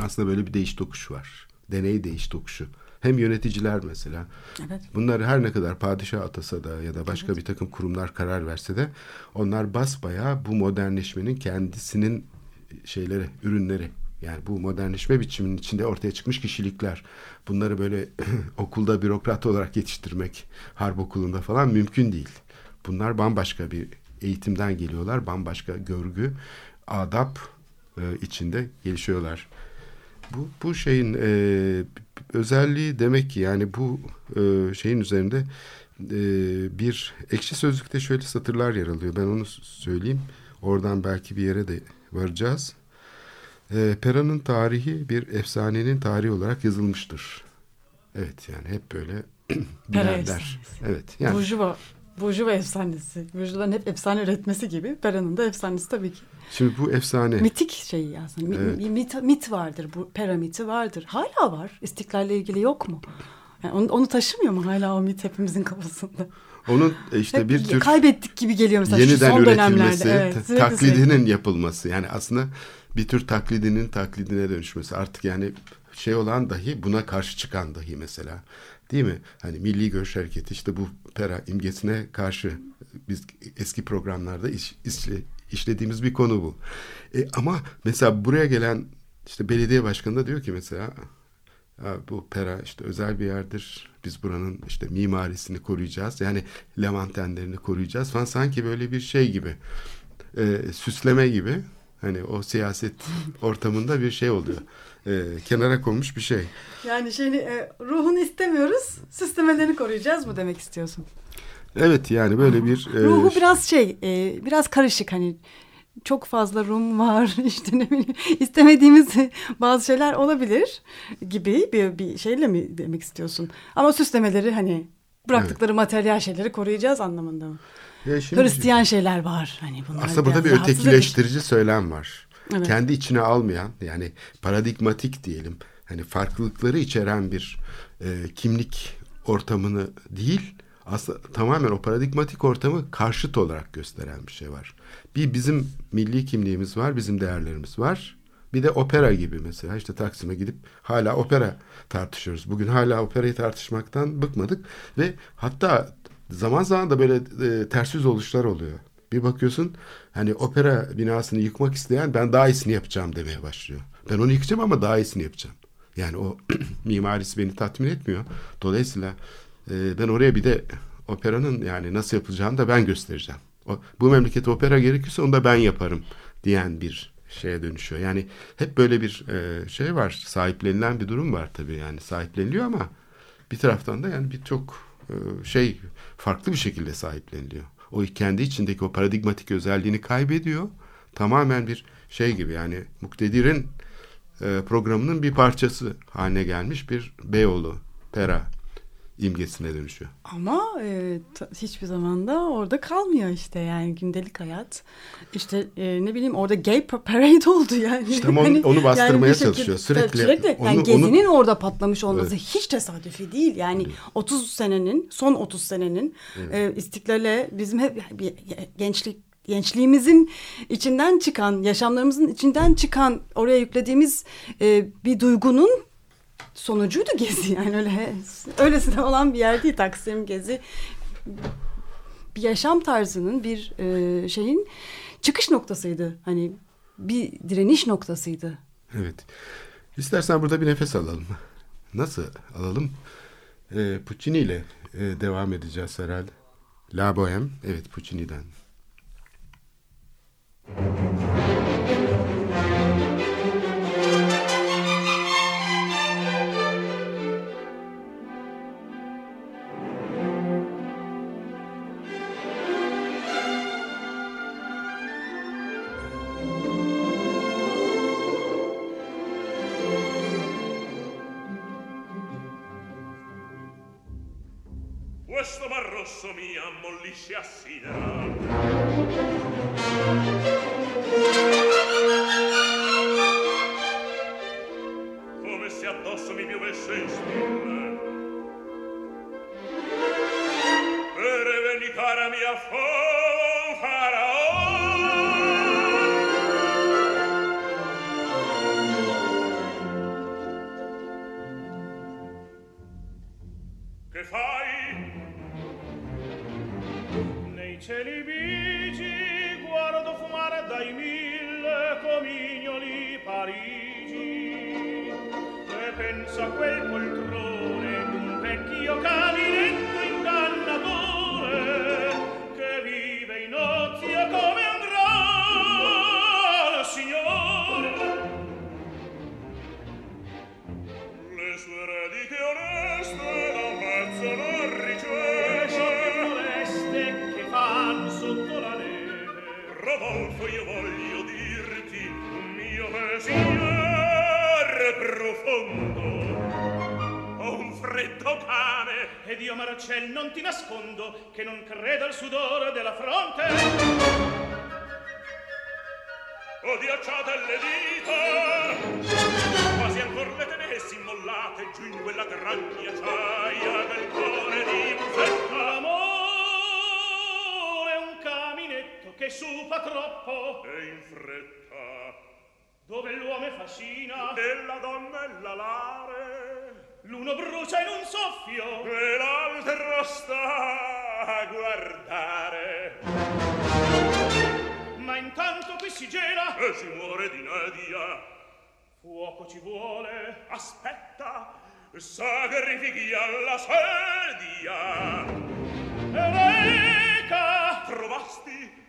Speaker 4: aslında böyle bir değiş tokuş var. Deney değiş tokuşu. Hem yöneticiler mesela.
Speaker 3: Evet.
Speaker 4: Bunlar her ne kadar padişah atasa da ya da başka bir takım kurumlar karar verse de onlar basbayağı bu modernleşmenin kendisinin şeyleri, ürünleri. Yani bu modernleşme biçiminin içinde ortaya çıkmış kişilikler. Bunları böyle [CLEARS THROAT] okulda bürokrat olarak yetiştirmek, harp okulunda falan mümkün değil. Bunlar bambaşka bir eğitimden geliyorlar. Bambaşka görgü, adap e, içinde gelişiyorlar. Bu, bu şeyin e, özelliği demek ki yani bu e, şeyin üzerinde e, bir ekşi sözlükte şöyle satırlar yer alıyor. Ben onu söyleyeyim. Oradan belki bir yere de varacağız. E, Pera'nın tarihi bir efsanenin tarihi olarak yazılmıştır. Evet yani hep böyle [CLEARS THROAT] bilenler. Evet yani
Speaker 3: Burjuva, Burjuva efsanesi. Burjuvaların hep efsane üretmesi gibi Pera'nın da efsanesi tabii ki.
Speaker 4: şimdi bu efsane.
Speaker 3: Mitik şey aslında.
Speaker 4: Evet.
Speaker 3: mit, mit vardır. Bu peramiti vardır. Hala var. İstiklalle ilgili yok mu? Yani onu, onu taşımıyor mu hala o mit hepimizin kafasında?
Speaker 4: Onun işte
Speaker 3: Hep
Speaker 4: bir tür
Speaker 3: kaybettik gibi geliyor mesela
Speaker 4: yeniden
Speaker 3: son
Speaker 4: üretilmesi,
Speaker 3: dönemlerde. Evet, sürekli
Speaker 4: taklidinin
Speaker 3: sürekli.
Speaker 4: yapılması. Yani aslında bir tür taklidinin taklidine dönüşmesi. Artık yani şey olan dahi buna karşı çıkan dahi mesela. Değil mi? Hani Milli Görüş Hareketi işte bu pera imgesine karşı biz eski programlarda iş, işle- işlediğimiz bir konu bu. E, ama mesela buraya gelen işte belediye başkanı da diyor ki mesela "Ya bu pera işte özel bir yerdir. Biz buranın işte mimarisini koruyacağız. Yani Levantenlerini koruyacağız falan. Sanki böyle bir şey gibi. e, süsleme gibi. Hani o siyaset ortamında bir şey oluyor. E, kenara konmuş bir şey.
Speaker 3: Yani şeyini e, ruhunu istemiyoruz. Süslemelerini koruyacağız mı demek istiyorsun?
Speaker 4: Evet yani böyle bir... e,
Speaker 3: Ruhu biraz şey, e, biraz karışık hani çok fazla Rum var [LAUGHS] işte ne bileyim istemediğimiz bazı şeyler olabilir gibi bir, bir şeyle mi demek istiyorsun? Ama süslemeleri hani bıraktıkları materyal şeyleri koruyacağız anlamında mı?
Speaker 4: ya şimdi-
Speaker 3: Hristiyan şeyler var hani bunlar.
Speaker 4: Aslında burada bir ötekileştirici söylem var.
Speaker 3: Evet.
Speaker 4: Kendi içine almayan yani paradigmatik diyelim. Hani farklılıkları içeren bir e, kimlik ortamını değil aslında tamamen o paradigmatik ortamı karşıt olarak gösteren bir şey var. Bir bizim milli kimliğimiz var, bizim değerlerimiz var. Bir de opera gibi mesela işte Taksim'e gidip hala opera tartışıyoruz. Bugün hala operayı tartışmaktan bıkmadık ve hatta zaman zaman da böyle e, ters yüz oluşlar oluyor. Bir bakıyorsun hani opera binasını yıkmak isteyen ben daha iyisini yapacağım demeye başlıyor. Ben onu yıkacağım ama daha iyisini yapacağım. Yani o [CLEARS THROAT] mimarisi beni tatmin etmiyor. Dolayısıyla e, ben oraya bir de operanın yani nasıl yapılacağını da ben göstereceğim. O, bu memlekete opera gerekirse onu da ben yaparım diyen bir şeye dönüşüyor. Yani hep böyle bir e, şey var. Sahiplenilen bir durum var tabii yani sahipleniliyor ama bir taraftan da yani bir çok e, şey farklı bir şekilde sahipleniliyor. O kendi içindeki o paradigmatik özelliğini kaybediyor. Tamamen bir şey gibi yani muktedirin e, programının bir parçası haline gelmiş bir Beyoğlu, Pera imgesine dönüşüyor.
Speaker 3: Ama e, hiçbir zaman da orada kalmıyor işte yani gündelik hayat. İşte e, ne bileyim orada gay pa- parade oldu yani.
Speaker 4: İşte ama [LAUGHS] onu- onu bastırmaya
Speaker 3: şekilde-
Speaker 4: çalışıyor. Sürekli
Speaker 3: sürekli yani
Speaker 4: onu-
Speaker 3: gezinin orada patlamış olması
Speaker 4: Evet.
Speaker 3: hiç tesadüfi değil. Yani 30 senenin son 30 senenin e, istiklale bizim hep gençlik gençliğimizin içinden çıkan, yaşamlarımızın içinden çıkan oraya yüklediğimiz e, bir duygunun sonucuydu gezi [LAUGHS] yani öyle öylesine olan bir yer değil Taksim gezi bir yaşam tarzının bir e, şeyin çıkış noktasıydı. Hani bir direniş noktasıydı.
Speaker 4: Evet. İstersen burada bir nefes alalım. Nasıl alalım? Ee, Puccini ile e, devam edeceğiz herhalde. La Bohème. Evet Puccini'den.
Speaker 5: Questo mar rosso mi ammollisce a sidera. Come se addosso mi piovesse in stille, che
Speaker 6: supa troppo,
Speaker 5: E in fretta
Speaker 6: dove l'uomo è fascina,
Speaker 5: e la donna è l'alare
Speaker 6: l'uno brucia in un soffio.
Speaker 5: e l'altro sta a guardare.
Speaker 6: Ma intanto qui si gela,
Speaker 5: E si muore di nedia.
Speaker 6: fuoco ci vuole.
Speaker 5: Aspetta, sacrifichi alla sedia.
Speaker 6: Eureka!
Speaker 5: Trovasti?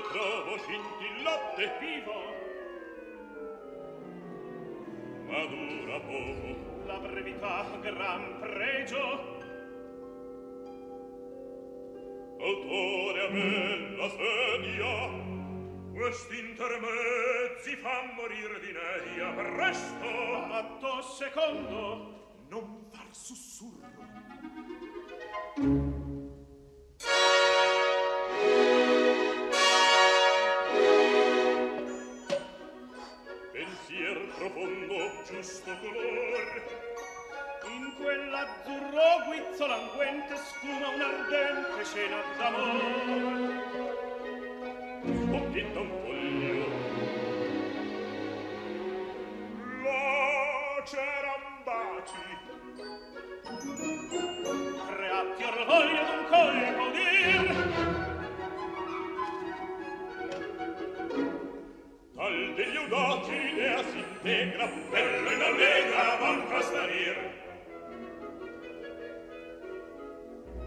Speaker 5: lo trovo scintillante
Speaker 6: vivo
Speaker 5: ma dura poco
Speaker 6: la brevità gran pregio.
Speaker 5: Autore a me la sedia Quest'intermezzi fa morir di neria presto!
Speaker 6: Atto secondo.
Speaker 5: Non far sussurro. giusto color.
Speaker 6: In quell'azzurro guizzo languente sfuma un'ardente scena d'amor
Speaker 5: un dito un foglio. La cerambati
Speaker 6: creati orgoglio d'un colpo di
Speaker 5: sol degli udocchi nea s'integra bello in allegra van trastarir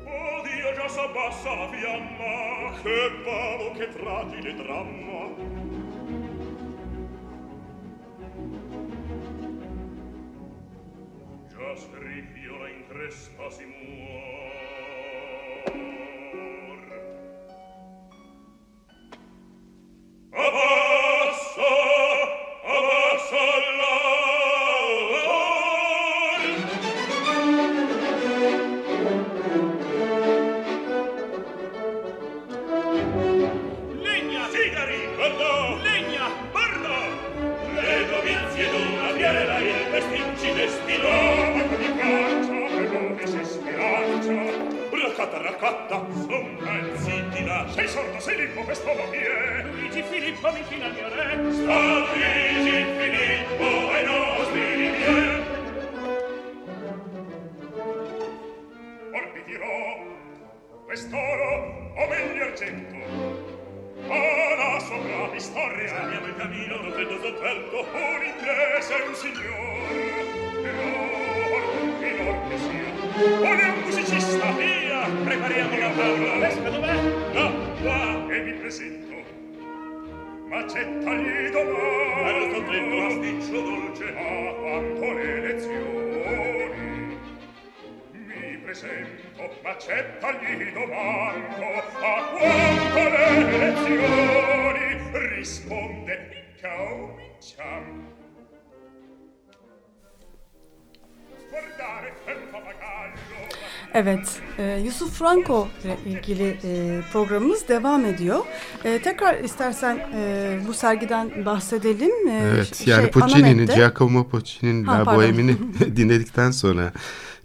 Speaker 5: Odio già s'abbassa la fiamma che pavo che fragile dramma. Già scricchiola in crespa si
Speaker 3: muore Franco ile ilgili e, programımız devam ediyor. E, tekrar istersen e, bu sergiden bahsedelim. E,
Speaker 4: Evet
Speaker 3: ş-
Speaker 4: yani
Speaker 3: şey,
Speaker 4: Puccini'nin, Giacomo Puccini'nin La. Bohème'ini [LAUGHS] dinledikten sonra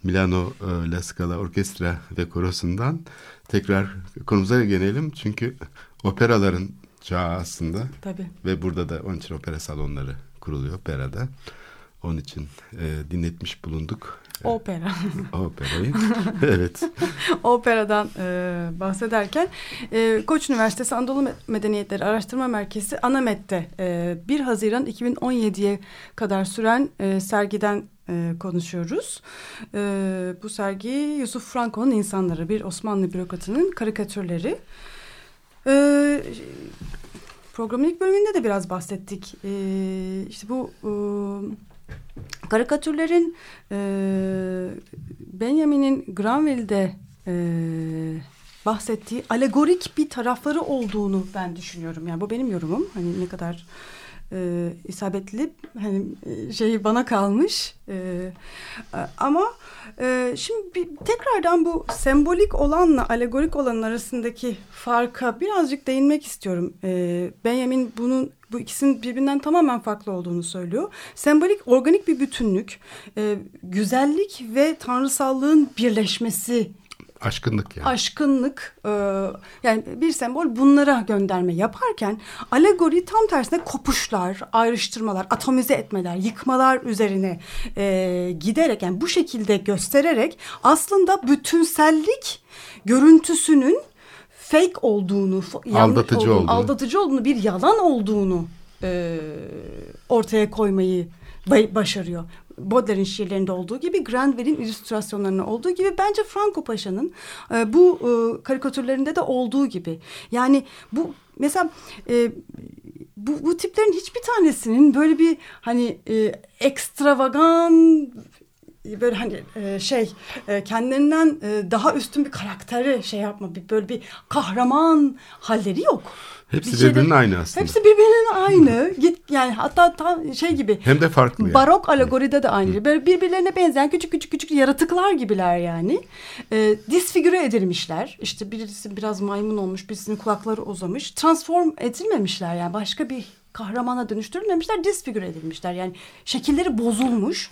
Speaker 4: Milano e, La Scala Orkestra ve Korosu'ndan tekrar konumuza gelelim. Çünkü operaların çağı aslında
Speaker 3: Tabii.
Speaker 4: ve burada da onun için opera salonları kuruluyor operada. Onun için e, dinletmiş bulunduk
Speaker 3: Opera. [LAUGHS]
Speaker 4: operayı. evet. [LAUGHS]
Speaker 3: Operadan e, bahsederken e, Koç Üniversitesi Anadolu Medeniyetleri Araştırma Merkezi Anamet'te e, 1 Haziran 2017'ye kadar süren e, sergiden e, konuşuyoruz. E, bu sergi Yusuf Franco'nun insanları bir Osmanlı bürokratının karikatürleri. E, programın ilk bölümünde de biraz bahsettik. E, işte bu e, karikatürlerin e, Benjamin'in Granville'de e, bahsettiği alegorik bir tarafları olduğunu ben düşünüyorum. Yani bu benim yorumum. Hani ne kadar e, isabetli hani e, şeyi bana kalmış. E, e, ama e, şimdi bir, tekrardan bu sembolik olanla alegorik olanın arasındaki farka birazcık değinmek istiyorum. E, Benjamin bunun bu ikisinin birbirinden tamamen farklı olduğunu söylüyor. Sembolik organik bir bütünlük, e, güzellik ve tanrısallığın birleşmesi
Speaker 4: Aşkınlık yani.
Speaker 3: aşkınlık e, yani bir sembol bunlara gönderme yaparken alegori tam tersine kopuşlar, ayrıştırmalar, atomize etmeler, yıkmalar üzerine e, giderek yani bu şekilde göstererek aslında bütünsellik görüntüsünün fake olduğunu,
Speaker 4: Aldatıcı olduğunu.
Speaker 3: aldatıcı olduğunu, bir yalan olduğunu e, ortaya koymayı ba- başarıyor. Baudelaire'in şiirlerinde olduğu gibi Granville'in illüstrasyonlarında olduğu gibi bence Franco Paşa'nın e, bu e, karikatürlerinde de olduğu gibi. Yani bu mesela e, bu, bu tiplerin hiçbir tanesinin böyle bir hani e, ekstravagan böyle hani e, şey e, kendilerinden e, daha üstün bir karakteri şey yapma bir böyle bir kahraman halleri yok.
Speaker 4: Hepsi
Speaker 3: Bir
Speaker 4: birbirinin aynı aslında.
Speaker 3: Hepsi birbirinin aynı. Git yani hatta tam şey gibi.
Speaker 4: Hem de farklı yani.
Speaker 3: Barok alegoride de aynı. Böyle birbirlerine benzeyen küçük küçük küçük yaratıklar gibiler yani. E, disfigüre edilmişler. İşte birisi biraz maymun olmuş, birisinin kulakları uzamış. Transform edilmemişler yani başka bir kahramana dönüştürülmemişler, disfigüre edilmişler. Yani şekilleri bozulmuş.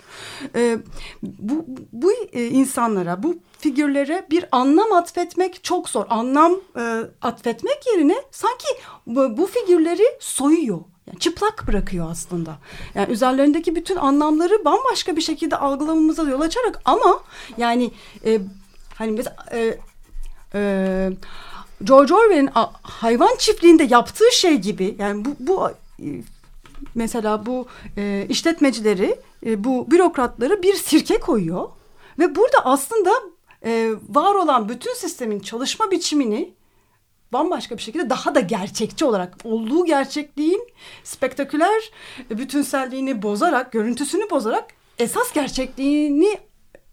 Speaker 3: E, bu bu e, insanlara, bu figürlere bir anlam atfetmek çok zor. Anlam e, atfetmek yerine sanki bu, bu figürleri soyuyor. Yani çıplak bırakıyor aslında. Yani üzerlerindeki bütün anlamları bambaşka bir şekilde algılamamıza yol açarak ama yani e, hani mesela e, e, George Orwell'in hayvan çiftliğinde yaptığı şey gibi yani bu, bu mesela bu e, işletmecileri e, bu bürokratları bir sirke koyuyor ve burada aslında e, var olan bütün sistemin çalışma biçimini bambaşka bir şekilde daha da gerçekçi olarak olduğu gerçekliğin spektaküler bütünselliğini bozarak, görüntüsünü bozarak esas gerçekliğini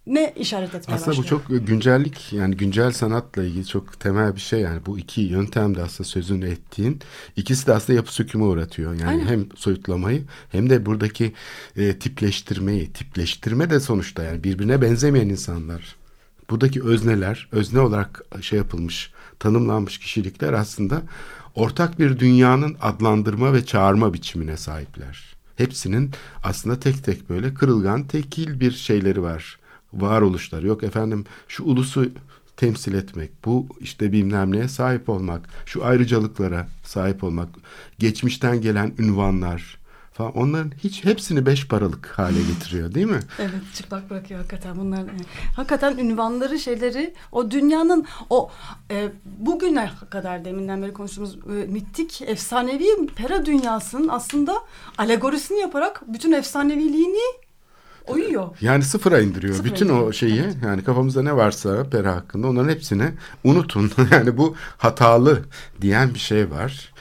Speaker 3: ne işaret etmeye
Speaker 4: Aslında bu çok güncellik yani güncel sanatla ilgili çok temel bir şey yani bu iki yöntem de aslında sözünü ettiğin ikisi de aslında yapı sökümü uğratıyor. Yani
Speaker 3: Aynen.
Speaker 4: hem soyutlamayı hem de buradaki e, tipleştirmeyi tipleştirme de sonuçta yani birbirine benzemeyen insanlar. Buradaki özneler özne olarak şey yapılmış tanımlanmış kişilikler aslında ortak bir dünyanın adlandırma ve çağırma biçimine sahipler. Hepsinin aslında tek tek böyle kırılgan tekil bir şeyleri var varoluşları yok efendim şu ulusu temsil etmek bu işte bilmem neye sahip olmak şu ayrıcalıklara sahip olmak geçmişten gelen ünvanlar falan onların hiç hepsini beş paralık hale getiriyor değil mi? [LAUGHS]
Speaker 3: Evet çıplak bırakıyor hakikaten bunlar. e, Hakikaten ünvanları şeyleri o dünyanın o e, bugüne kadar deminden beri konuştuğumuz e, mitik efsanevi pera dünyasının aslında alegorisini yaparak bütün efsaneviliğini oyuyor.
Speaker 4: Yani sıfıra indiriyor.
Speaker 3: Sıfıra
Speaker 4: Bütün o
Speaker 3: indiriyor,
Speaker 4: şeyi yani kafamızda ne varsa pera hakkında onların hepsini unutun. [LAUGHS] yani bu hatalı diyen bir şey var.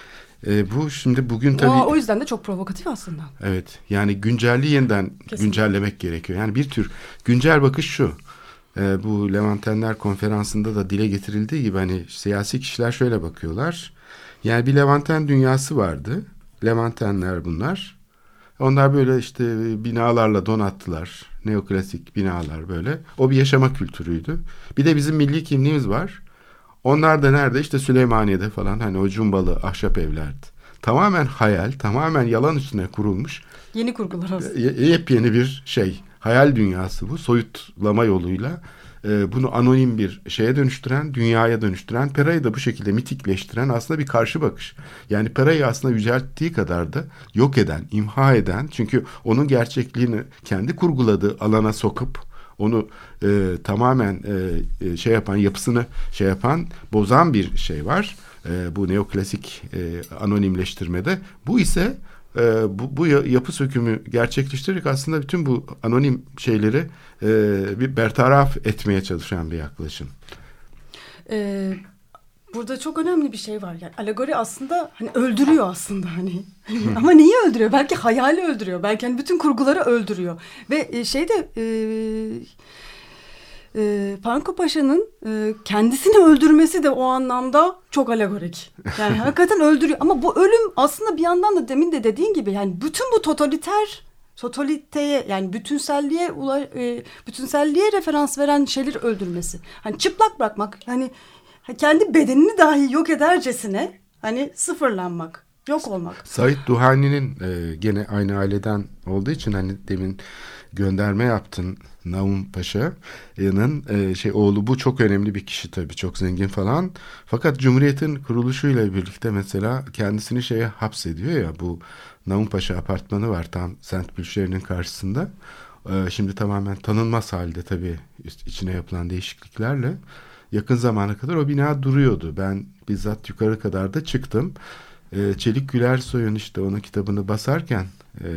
Speaker 4: Ee, bu şimdi bugün tabii
Speaker 3: O, o yüzden de çok provokatif aslında.
Speaker 4: evet yani güncelliği yeniden
Speaker 3: Kesinlikle.
Speaker 4: güncellemek gerekiyor. Yani bir tür güncel bakış şu. Ee, bu Levantenler konferansında da dile getirildiği gibi hani siyasi kişiler şöyle bakıyorlar. Yani bir Levanten dünyası vardı. Levantenler bunlar. Onlar böyle işte binalarla donattılar. Neoklasik binalar böyle. O bir yaşama kültürüydü. Bir de bizim milli kimliğimiz var. Onlar da nerede? İşte Süleymaniye'de falan hani o cumbalı ahşap evlerdi. Tamamen hayal, tamamen yalan üstüne kurulmuş
Speaker 3: Yeni kurgular aslında.
Speaker 4: ye- yepyeni bir şey. Hayal dünyası bu. Soyutlama yoluyla e, bunu anonim bir şeye dönüştüren, dünyaya dönüştüren, Pera'yı da bu şekilde mitikleştiren aslında bir karşı bakış. Yani Pera'yı aslında yücelttiği kadar da yok eden, imha eden çünkü onun gerçekliğini kendi kurguladığı alana sokup onu e, tamamen e, e, şey yapan, yapısını şey yapan, bozan bir şey var. E, bu neoklasik e, anonimleştirmede. Bu ise e, bu, bu ya- yapı sökümü gerçekleştirerek aslında bütün bu anonim şeyleri e, bir bertaraf etmeye çalışan bir yaklaşım.
Speaker 3: Ee, burada çok önemli bir şey var. Yani alegori aslında hani öldürüyor aslında hani. Ama neyi öldürüyor? Belki hayali öldürüyor. Belki hani bütün kurguları öldürüyor. Ve e, şey de e, e, Panko Paşa'nın e, kendisini öldürmesi de o anlamda çok alegorik. Yani [LAUGHS] hakikaten öldürüyor. Ama bu ölüm aslında bir yandan da demin de dediğin gibi yani bütün bu totaliter totaliteye yani bütünselliğe ula, e, bütünselliğe referans veren şeyleri öldürmesi. Hani çıplak bırakmak yani kendi bedenini dahi yok edercesine hani sıfırlanmak, yok olmak.
Speaker 4: Said Duhani'nin e, gene aynı aileden olduğu için hani demin gönderme yaptın Naum Paşa'nın e, şey oğlu bu çok önemli bir kişi tabii çok zengin falan. Fakat Cumhuriyet'in kuruluşuyla birlikte mesela kendisini şeye hapsediyor ya bu Naum Paşa apartmanı var tam Sent Bülşehir'in karşısında. E, şimdi tamamen tanınmaz halde tabii içine yapılan değişikliklerle yakın zamana kadar o bina duruyordu. Ben bizzat yukarı kadar da çıktım. Ee, Çelik Gülersoy'un işte onun kitabını basarken e,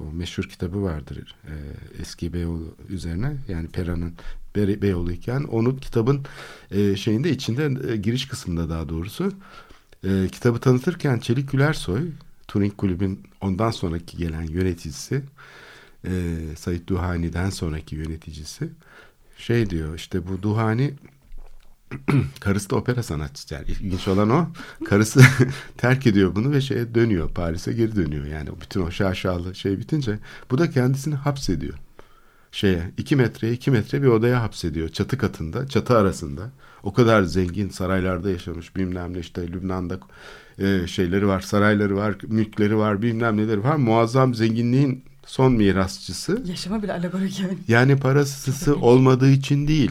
Speaker 4: o meşhur kitabı vardır e, eski Beyoğlu üzerine yani Pera'nın Be- Beyoğlu iken onun kitabın e, şeyinde içinde giriş kısmında daha doğrusu kitabı tanıtırken Çelik Gülersoy Turing Kulübü'nün ondan sonraki gelen yöneticisi e, Said Duhani'den sonraki yöneticisi şey diyor işte bu Duhani [CLEARS THROAT] karısı da opera sanatçısı yani ilginç olan o. Karısı [LAUGHS] terk ediyor bunu ve şeye dönüyor Paris'e geri dönüyor. Yani bütün o şaşalı şey bitince bu da kendisini hapsediyor. Şeye iki metreye iki metre bir odaya hapsediyor çatı katında çatı arasında. O kadar zengin saraylarda yaşamış bilmem ne işte Lübnan'da e, şeyleri var sarayları var mülkleri var bilmem neleri var muazzam zenginliğin son mirasçısı
Speaker 3: Yaşama bile alegorik yani.
Speaker 4: yani parasısı [LAUGHS] olmadığı için değil.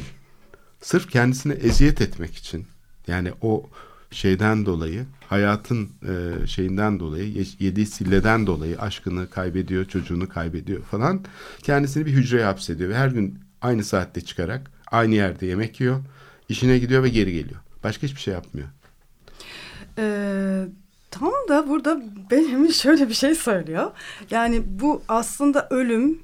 Speaker 4: Sırf kendisine eziyet etmek için. Yani o şeyden dolayı, hayatın e, şeyinden dolayı, ye- yediği silleden dolayı aşkını kaybediyor, çocuğunu kaybediyor falan. Kendisini bir hücreye hapsediyor ve her gün aynı saatte çıkarak aynı yerde yemek yiyor, işine gidiyor ve geri geliyor. Başka hiçbir şey yapmıyor.
Speaker 3: Ee, tam da burada benim [LAUGHS] şöyle bir şey söylüyor. Yani bu aslında ölüm,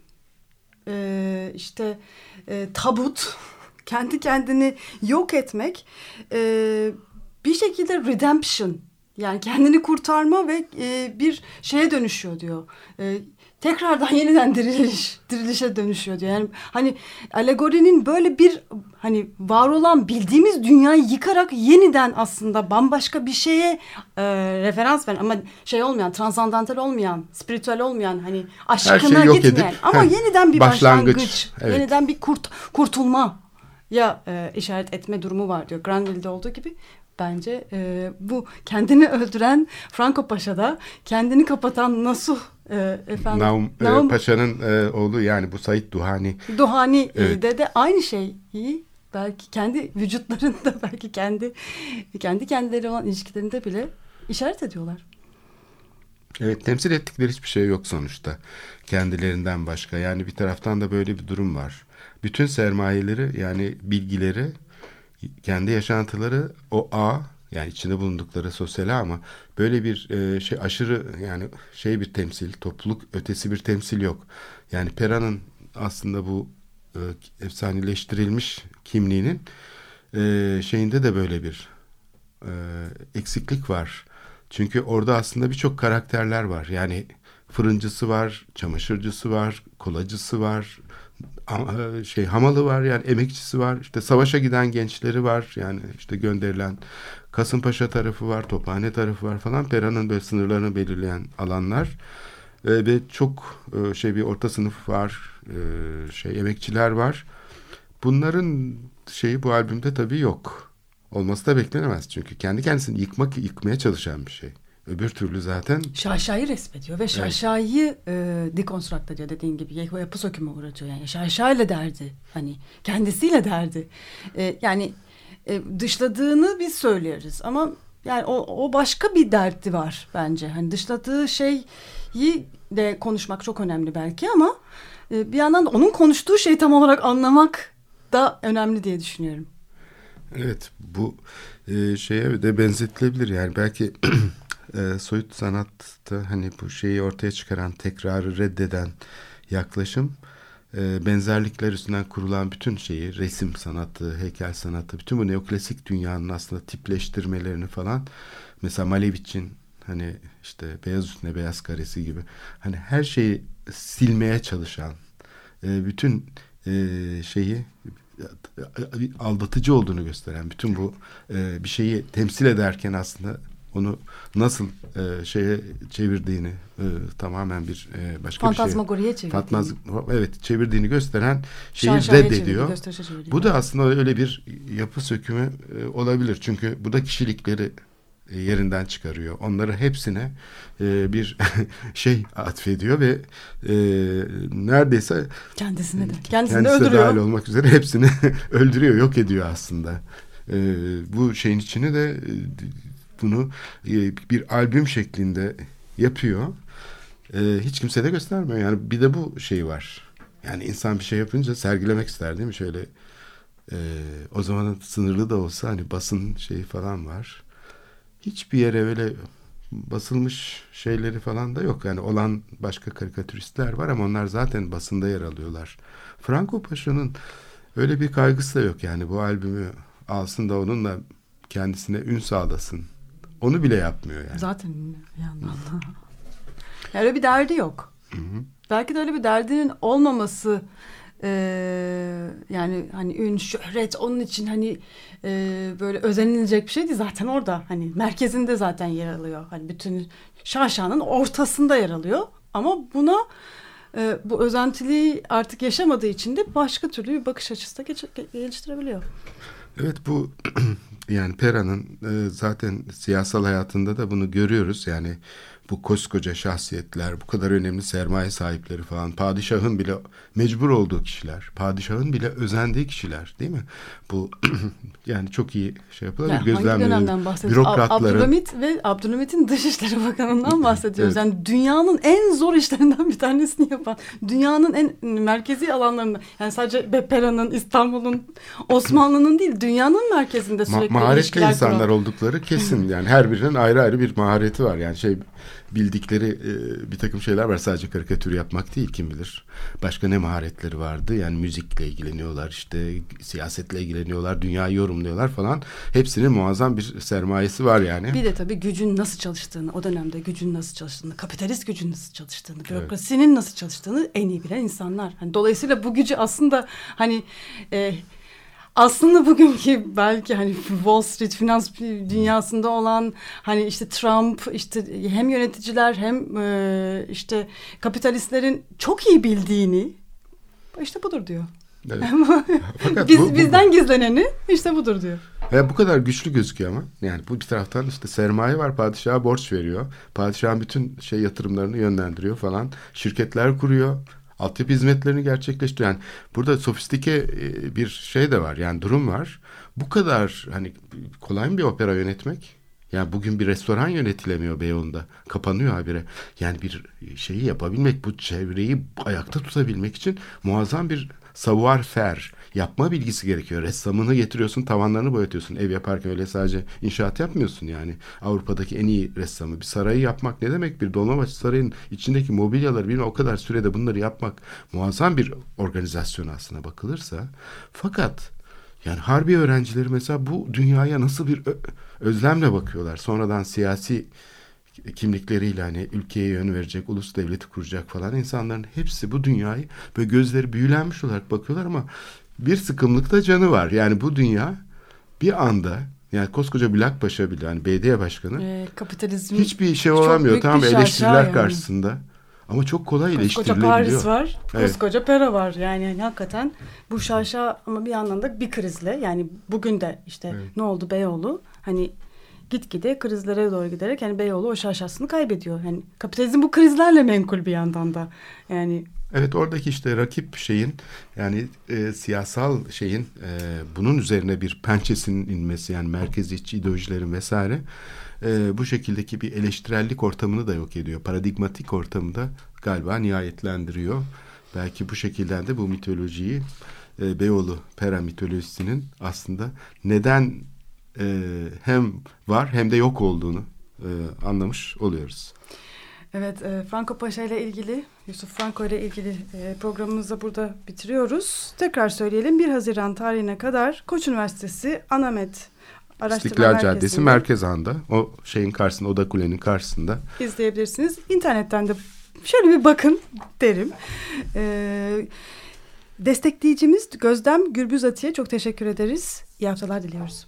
Speaker 3: e, işte e, tabut, [LAUGHS] kendi kendini yok etmek, e, bir şekilde redemption. Yani kendini kurtarma ve e, bir şeye dönüşüyor diyor. E, tekrardan [LAUGHS] yeniden diriliş, dirilişe dönüşüyor diyor. Yani hani alegorinin böyle bir hani var olan bildiğimiz dünyayı yıkarak yeniden aslında bambaşka bir şeye e, referans veren ama şey olmayan, transandantal olmayan, spiritüel olmayan hani aşkına
Speaker 4: yok
Speaker 3: gitmeyen
Speaker 4: edip,
Speaker 3: ama
Speaker 4: heh,
Speaker 3: yeniden bir
Speaker 4: başlangıç,
Speaker 3: başlangıç,
Speaker 4: evet.
Speaker 3: yeniden bir kurt kurtulma ya e, işaret etme durumu var diyor. Granville'de olduğu gibi bence e, bu kendini öldüren Franco Paşa'da kendini kapatan Nasuh e, efendim
Speaker 4: Naum, e,
Speaker 3: Naum
Speaker 4: Paşa'nın e, oğlu yani bu Said Duhani
Speaker 3: Duhani
Speaker 4: Evet.
Speaker 3: de de aynı şeyi belki kendi vücutlarında [LAUGHS] belki kendi kendi kendileri olan ilişkilerinde bile işaret ediyorlar.
Speaker 4: Evet temsil ettikleri hiçbir şey yok sonuçta. Kendilerinden başka. Yani bir taraftan da böyle bir durum var. Bütün sermayeleri yani bilgileri kendi yaşantıları o ağ yani içinde bulundukları sosyal ama böyle bir e, şey aşırı yani şey bir temsil topluluk ötesi bir temsil yok. Yani Pera'nın aslında bu e, efsaneleştirilmiş kimliğinin e, şeyinde de böyle bir e, eksiklik var. Çünkü orada aslında birçok karakterler var. Yani fırıncısı var, çamaşırcısı var, kolacısı var, a- şey hamalı var yani emekçisi var. İşte savaşa giden gençleri var. Yani işte gönderilen Kasımpaşa tarafı var, Tophane tarafı var falan. Pera'nın böyle sınırlarını belirleyen alanlar. E, ve çok e, şey bir orta sınıf var, e, şey emekçiler var. Bunların şeyi bu albümde tabii yok. Olması da beklenemez çünkü kendi kendisini yıkmak yıkmaya çalışan bir şey. Öbür türlü zaten
Speaker 3: Şaşayı resmediyor ve Şaşayı e, dekonstrakt ediyor dediğin gibi yapı söküme uğratıyor. Yani Şaşayla derdi hani kendisiyle derdi. E, yani e, dışladığını biz söyleriz ama yani o, o başka bir derdi var bence. Hani dışladığı şeyi de konuşmak çok önemli belki ama e, bir yandan da onun konuştuğu şeyi tam olarak anlamak da önemli diye düşünüyorum.
Speaker 4: evet bu e, şeye de benzetilebilir yani belki [CLEARS THROAT] e, soyut sanatta hani bu şeyi ortaya çıkaran tekrarı reddeden yaklaşım e, benzerlikler üstünden kurulan bütün şeyi resim sanatı, heykel sanatı bütün bu neoklasik dünyanın aslında tipleştirmelerini falan mesela Malevich'in hani işte beyaz üstüne beyaz karesi gibi hani her şeyi silmeye çalışan e, bütün e, şeyi aldatıcı olduğunu gösteren bütün bu e, bir şeyi temsil ederken aslında onu nasıl e, şeye çevirdiğini e, tamamen bir e, başka bir şey.
Speaker 3: Fantazmagoriye çevirdiğini.
Speaker 4: Evet çevirdiğini gösteren şeyi
Speaker 3: Şaşayı
Speaker 4: reddediyor.
Speaker 3: çevirdiği.
Speaker 4: Bu da aslında öyle bir yapı sökümü e, olabilir. Çünkü bu da kişilikleri e, yerinden çıkarıyor. Onları hepsine e, bir [LAUGHS] şey atfediyor ve e, neredeyse
Speaker 3: kendisini de kendisini
Speaker 4: kendisi de
Speaker 3: öldürüyor.
Speaker 4: dahil olmak üzere hepsini [LAUGHS] öldürüyor, yok ediyor aslında. E, bu şeyin içine de e, bunu e, bir albüm şeklinde yapıyor. E, hiç kimse de göstermiyor. Yani bir de bu şey var. Yani insan bir şey yapınca sergilemek ister değil mi? Şöyle e, o zaman sınırlı da olsa hani basın şeyi falan var. Hiçbir yere öyle basılmış şeyleri falan da yok. Yani olan başka karikatüristler var ama onlar zaten basında yer alıyorlar. Franco Paşa'nın öyle bir kaygısı da yok. Yani bu albümü alsın da onunla kendisine ün sağlasın. Onu bile yapmıyor yani.
Speaker 3: Zaten bir yandan da. Yani öyle bir derdi yok. Belki de öyle bir derdinin olmaması e, yani hani ün, şöhret onun için hani e, böyle özenilecek bir şey değil. Zaten orada hani merkezinde zaten yer alıyor. Hani bütün şaşanın ortasında yer alıyor. Ama buna e, bu özentiliği artık yaşamadığı için de başka türlü bir bakış açısı da geç- geliştirebiliyor.
Speaker 4: Evet bu yani Pera'nın e, zaten siyasal hayatında da bunu görüyoruz. Yani bu koskoca şahsiyetler, bu kadar önemli sermaye sahipleri falan, padişahın bile mecbur olduğu kişiler, padişahın bile özendiği kişiler değil mi? Bu [CLEARS THROAT] yani çok iyi şey yapıyorlar.
Speaker 3: Yani hangi dönemden?
Speaker 4: Bürokratların.
Speaker 3: Abdülhamit ve Abdülhamit'in Dışişleri Bakanı'ndan [LAUGHS] bahsediyoruz.
Speaker 4: Evet.
Speaker 3: Yani dünyanın en zor işlerinden bir tanesini yapan, dünyanın en merkezi alanlarında, yani sadece Bepera'nın, İstanbul'un, Osmanlı'nın değil, dünyanın merkezinde
Speaker 4: Ma-
Speaker 3: sürekli
Speaker 4: maharetli
Speaker 3: ilişkiler
Speaker 4: insanlar
Speaker 3: kuran.
Speaker 4: oldukları kesin yani her birinin ayrı ayrı bir mahareti var yani şey bildikleri e, bir takım şeyler var. Sadece karikatür yapmak değil kim bilir. Başka ne maharetleri vardı? Yani müzikle ilgileniyorlar işte siyasetle ilgileniyorlar dünyayı yorumluyorlar falan. Hepsinin muazzam bir sermayesi var yani.
Speaker 3: Bir de tabii gücün nasıl çalıştığını, o dönemde gücün nasıl çalıştığını, kapitalist gücün nasıl çalıştığını, bürokrasinin nasıl çalıştığını en iyi bilen insanlar. Hani dolayısıyla bu gücü aslında hani e, aslında bugünkü belki hani Wall Street finans dünyasında olan hani işte Trump işte hem yöneticiler hem e, işte kapitalistlerin çok iyi bildiğini işte budur diyor.
Speaker 4: Evet. [LAUGHS] Fakat
Speaker 3: Biz
Speaker 4: bu- bu-
Speaker 3: bizden gizleneni işte budur diyor.
Speaker 4: Ve bu kadar güçlü gözüküyor ama. Yani bu bir taraftan işte sermaye var. Padişaha borç veriyor. Padişahın bütün şey yatırımlarını yönlendiriyor falan. Şirketler kuruyor. Altyapı hizmetlerini gerçekleştiriyor. Yani burada sofistike e, bir şey de var. Yani durum var. Bu kadar hani kolay mı bir opera yönetmek? Yani bugün bir restoran yönetilemiyor Beyoğlu'nda. Kapanıyor habire. Yani bir şeyi yapabilmek, bu çevreyi ayakta tutabilmek için muazzam bir savoir faire, yapma bilgisi gerekiyor. Ressamını getiriyorsun, tavanlarını boyatıyorsun. Ev yaparken öyle sadece inşaat yapmıyorsun yani. Avrupa'daki en iyi ressamı. Bir sarayı yapmak ne demek? Bir Dolmabahçe Sarayı'nın içindeki mobilyaları bilmem o kadar sürede bunları yapmak muazzam bir organizasyon aslına bakılırsa. Fakat yani harbi öğrencileri mesela bu dünyaya nasıl bir özlemle bakıyorlar. Sonradan siyasi kimlikleriyle hani ülkeye yön verecek, ulus devleti kuracak falan insanların hepsi bu dünyayı böyle gözleri büyülenmiş olarak bakıyorlar ama bir sıkımlıkta canı var. Yani bu dünya bir anda yani koskoca Bülent Paşa bile hani belediye başkanı
Speaker 3: E, kapitalizm
Speaker 4: hiçbir şey olamıyor. Tamam eleştiriler
Speaker 3: yani.
Speaker 4: karşısında. Ama çok kolay
Speaker 3: Koskoca
Speaker 4: eleştirilebiliyor.
Speaker 3: Paris var,
Speaker 4: Evet.
Speaker 3: koskoca Pera var. Yani, yani hakikaten bu şaşa ama bir yandan da bir krizle yani bugün de işte ne oldu Beyoğlu hani gitgide krizlere doğru giderek yani Beyoğlu o şaşasını kaybediyor. Yani kapitalizm bu krizlerle menkul bir yandan da. Yani
Speaker 4: Evet oradaki işte rakip şeyin yani e, siyasal şeyin e, bunun üzerine bir pençesinin inmesi yani merkeziyetçi ideolojilerin vesaire e, bu şekildeki bir eleştirellik ortamını da yok ediyor. Paradigmatik ortamı da galiba nihayetlendiriyor. Belki bu şekilde de bu mitolojiyi e, Beyoğlu Pera mitolojisinin aslında neden e, hem var hem de yok olduğunu e, anlamış oluyoruz.
Speaker 3: Evet, e, Franco Paşa ile ilgili, Yusuf Franco ile ilgili e, programımızı burada bitiriyoruz. Tekrar söyleyelim, 1 Haziran tarihine kadar Koç Üniversitesi Anamet Araştırma
Speaker 4: İstiklal Caddesi Merkez Han'da o şeyin karşısında Oda Kule'nin karşısında
Speaker 3: izleyebilirsiniz. İnternetten de şöyle bir bakın derim. E, destekleyicimiz Gözdem Gürbüz Atiye çok teşekkür ederiz. İyi haftalar diliyoruz.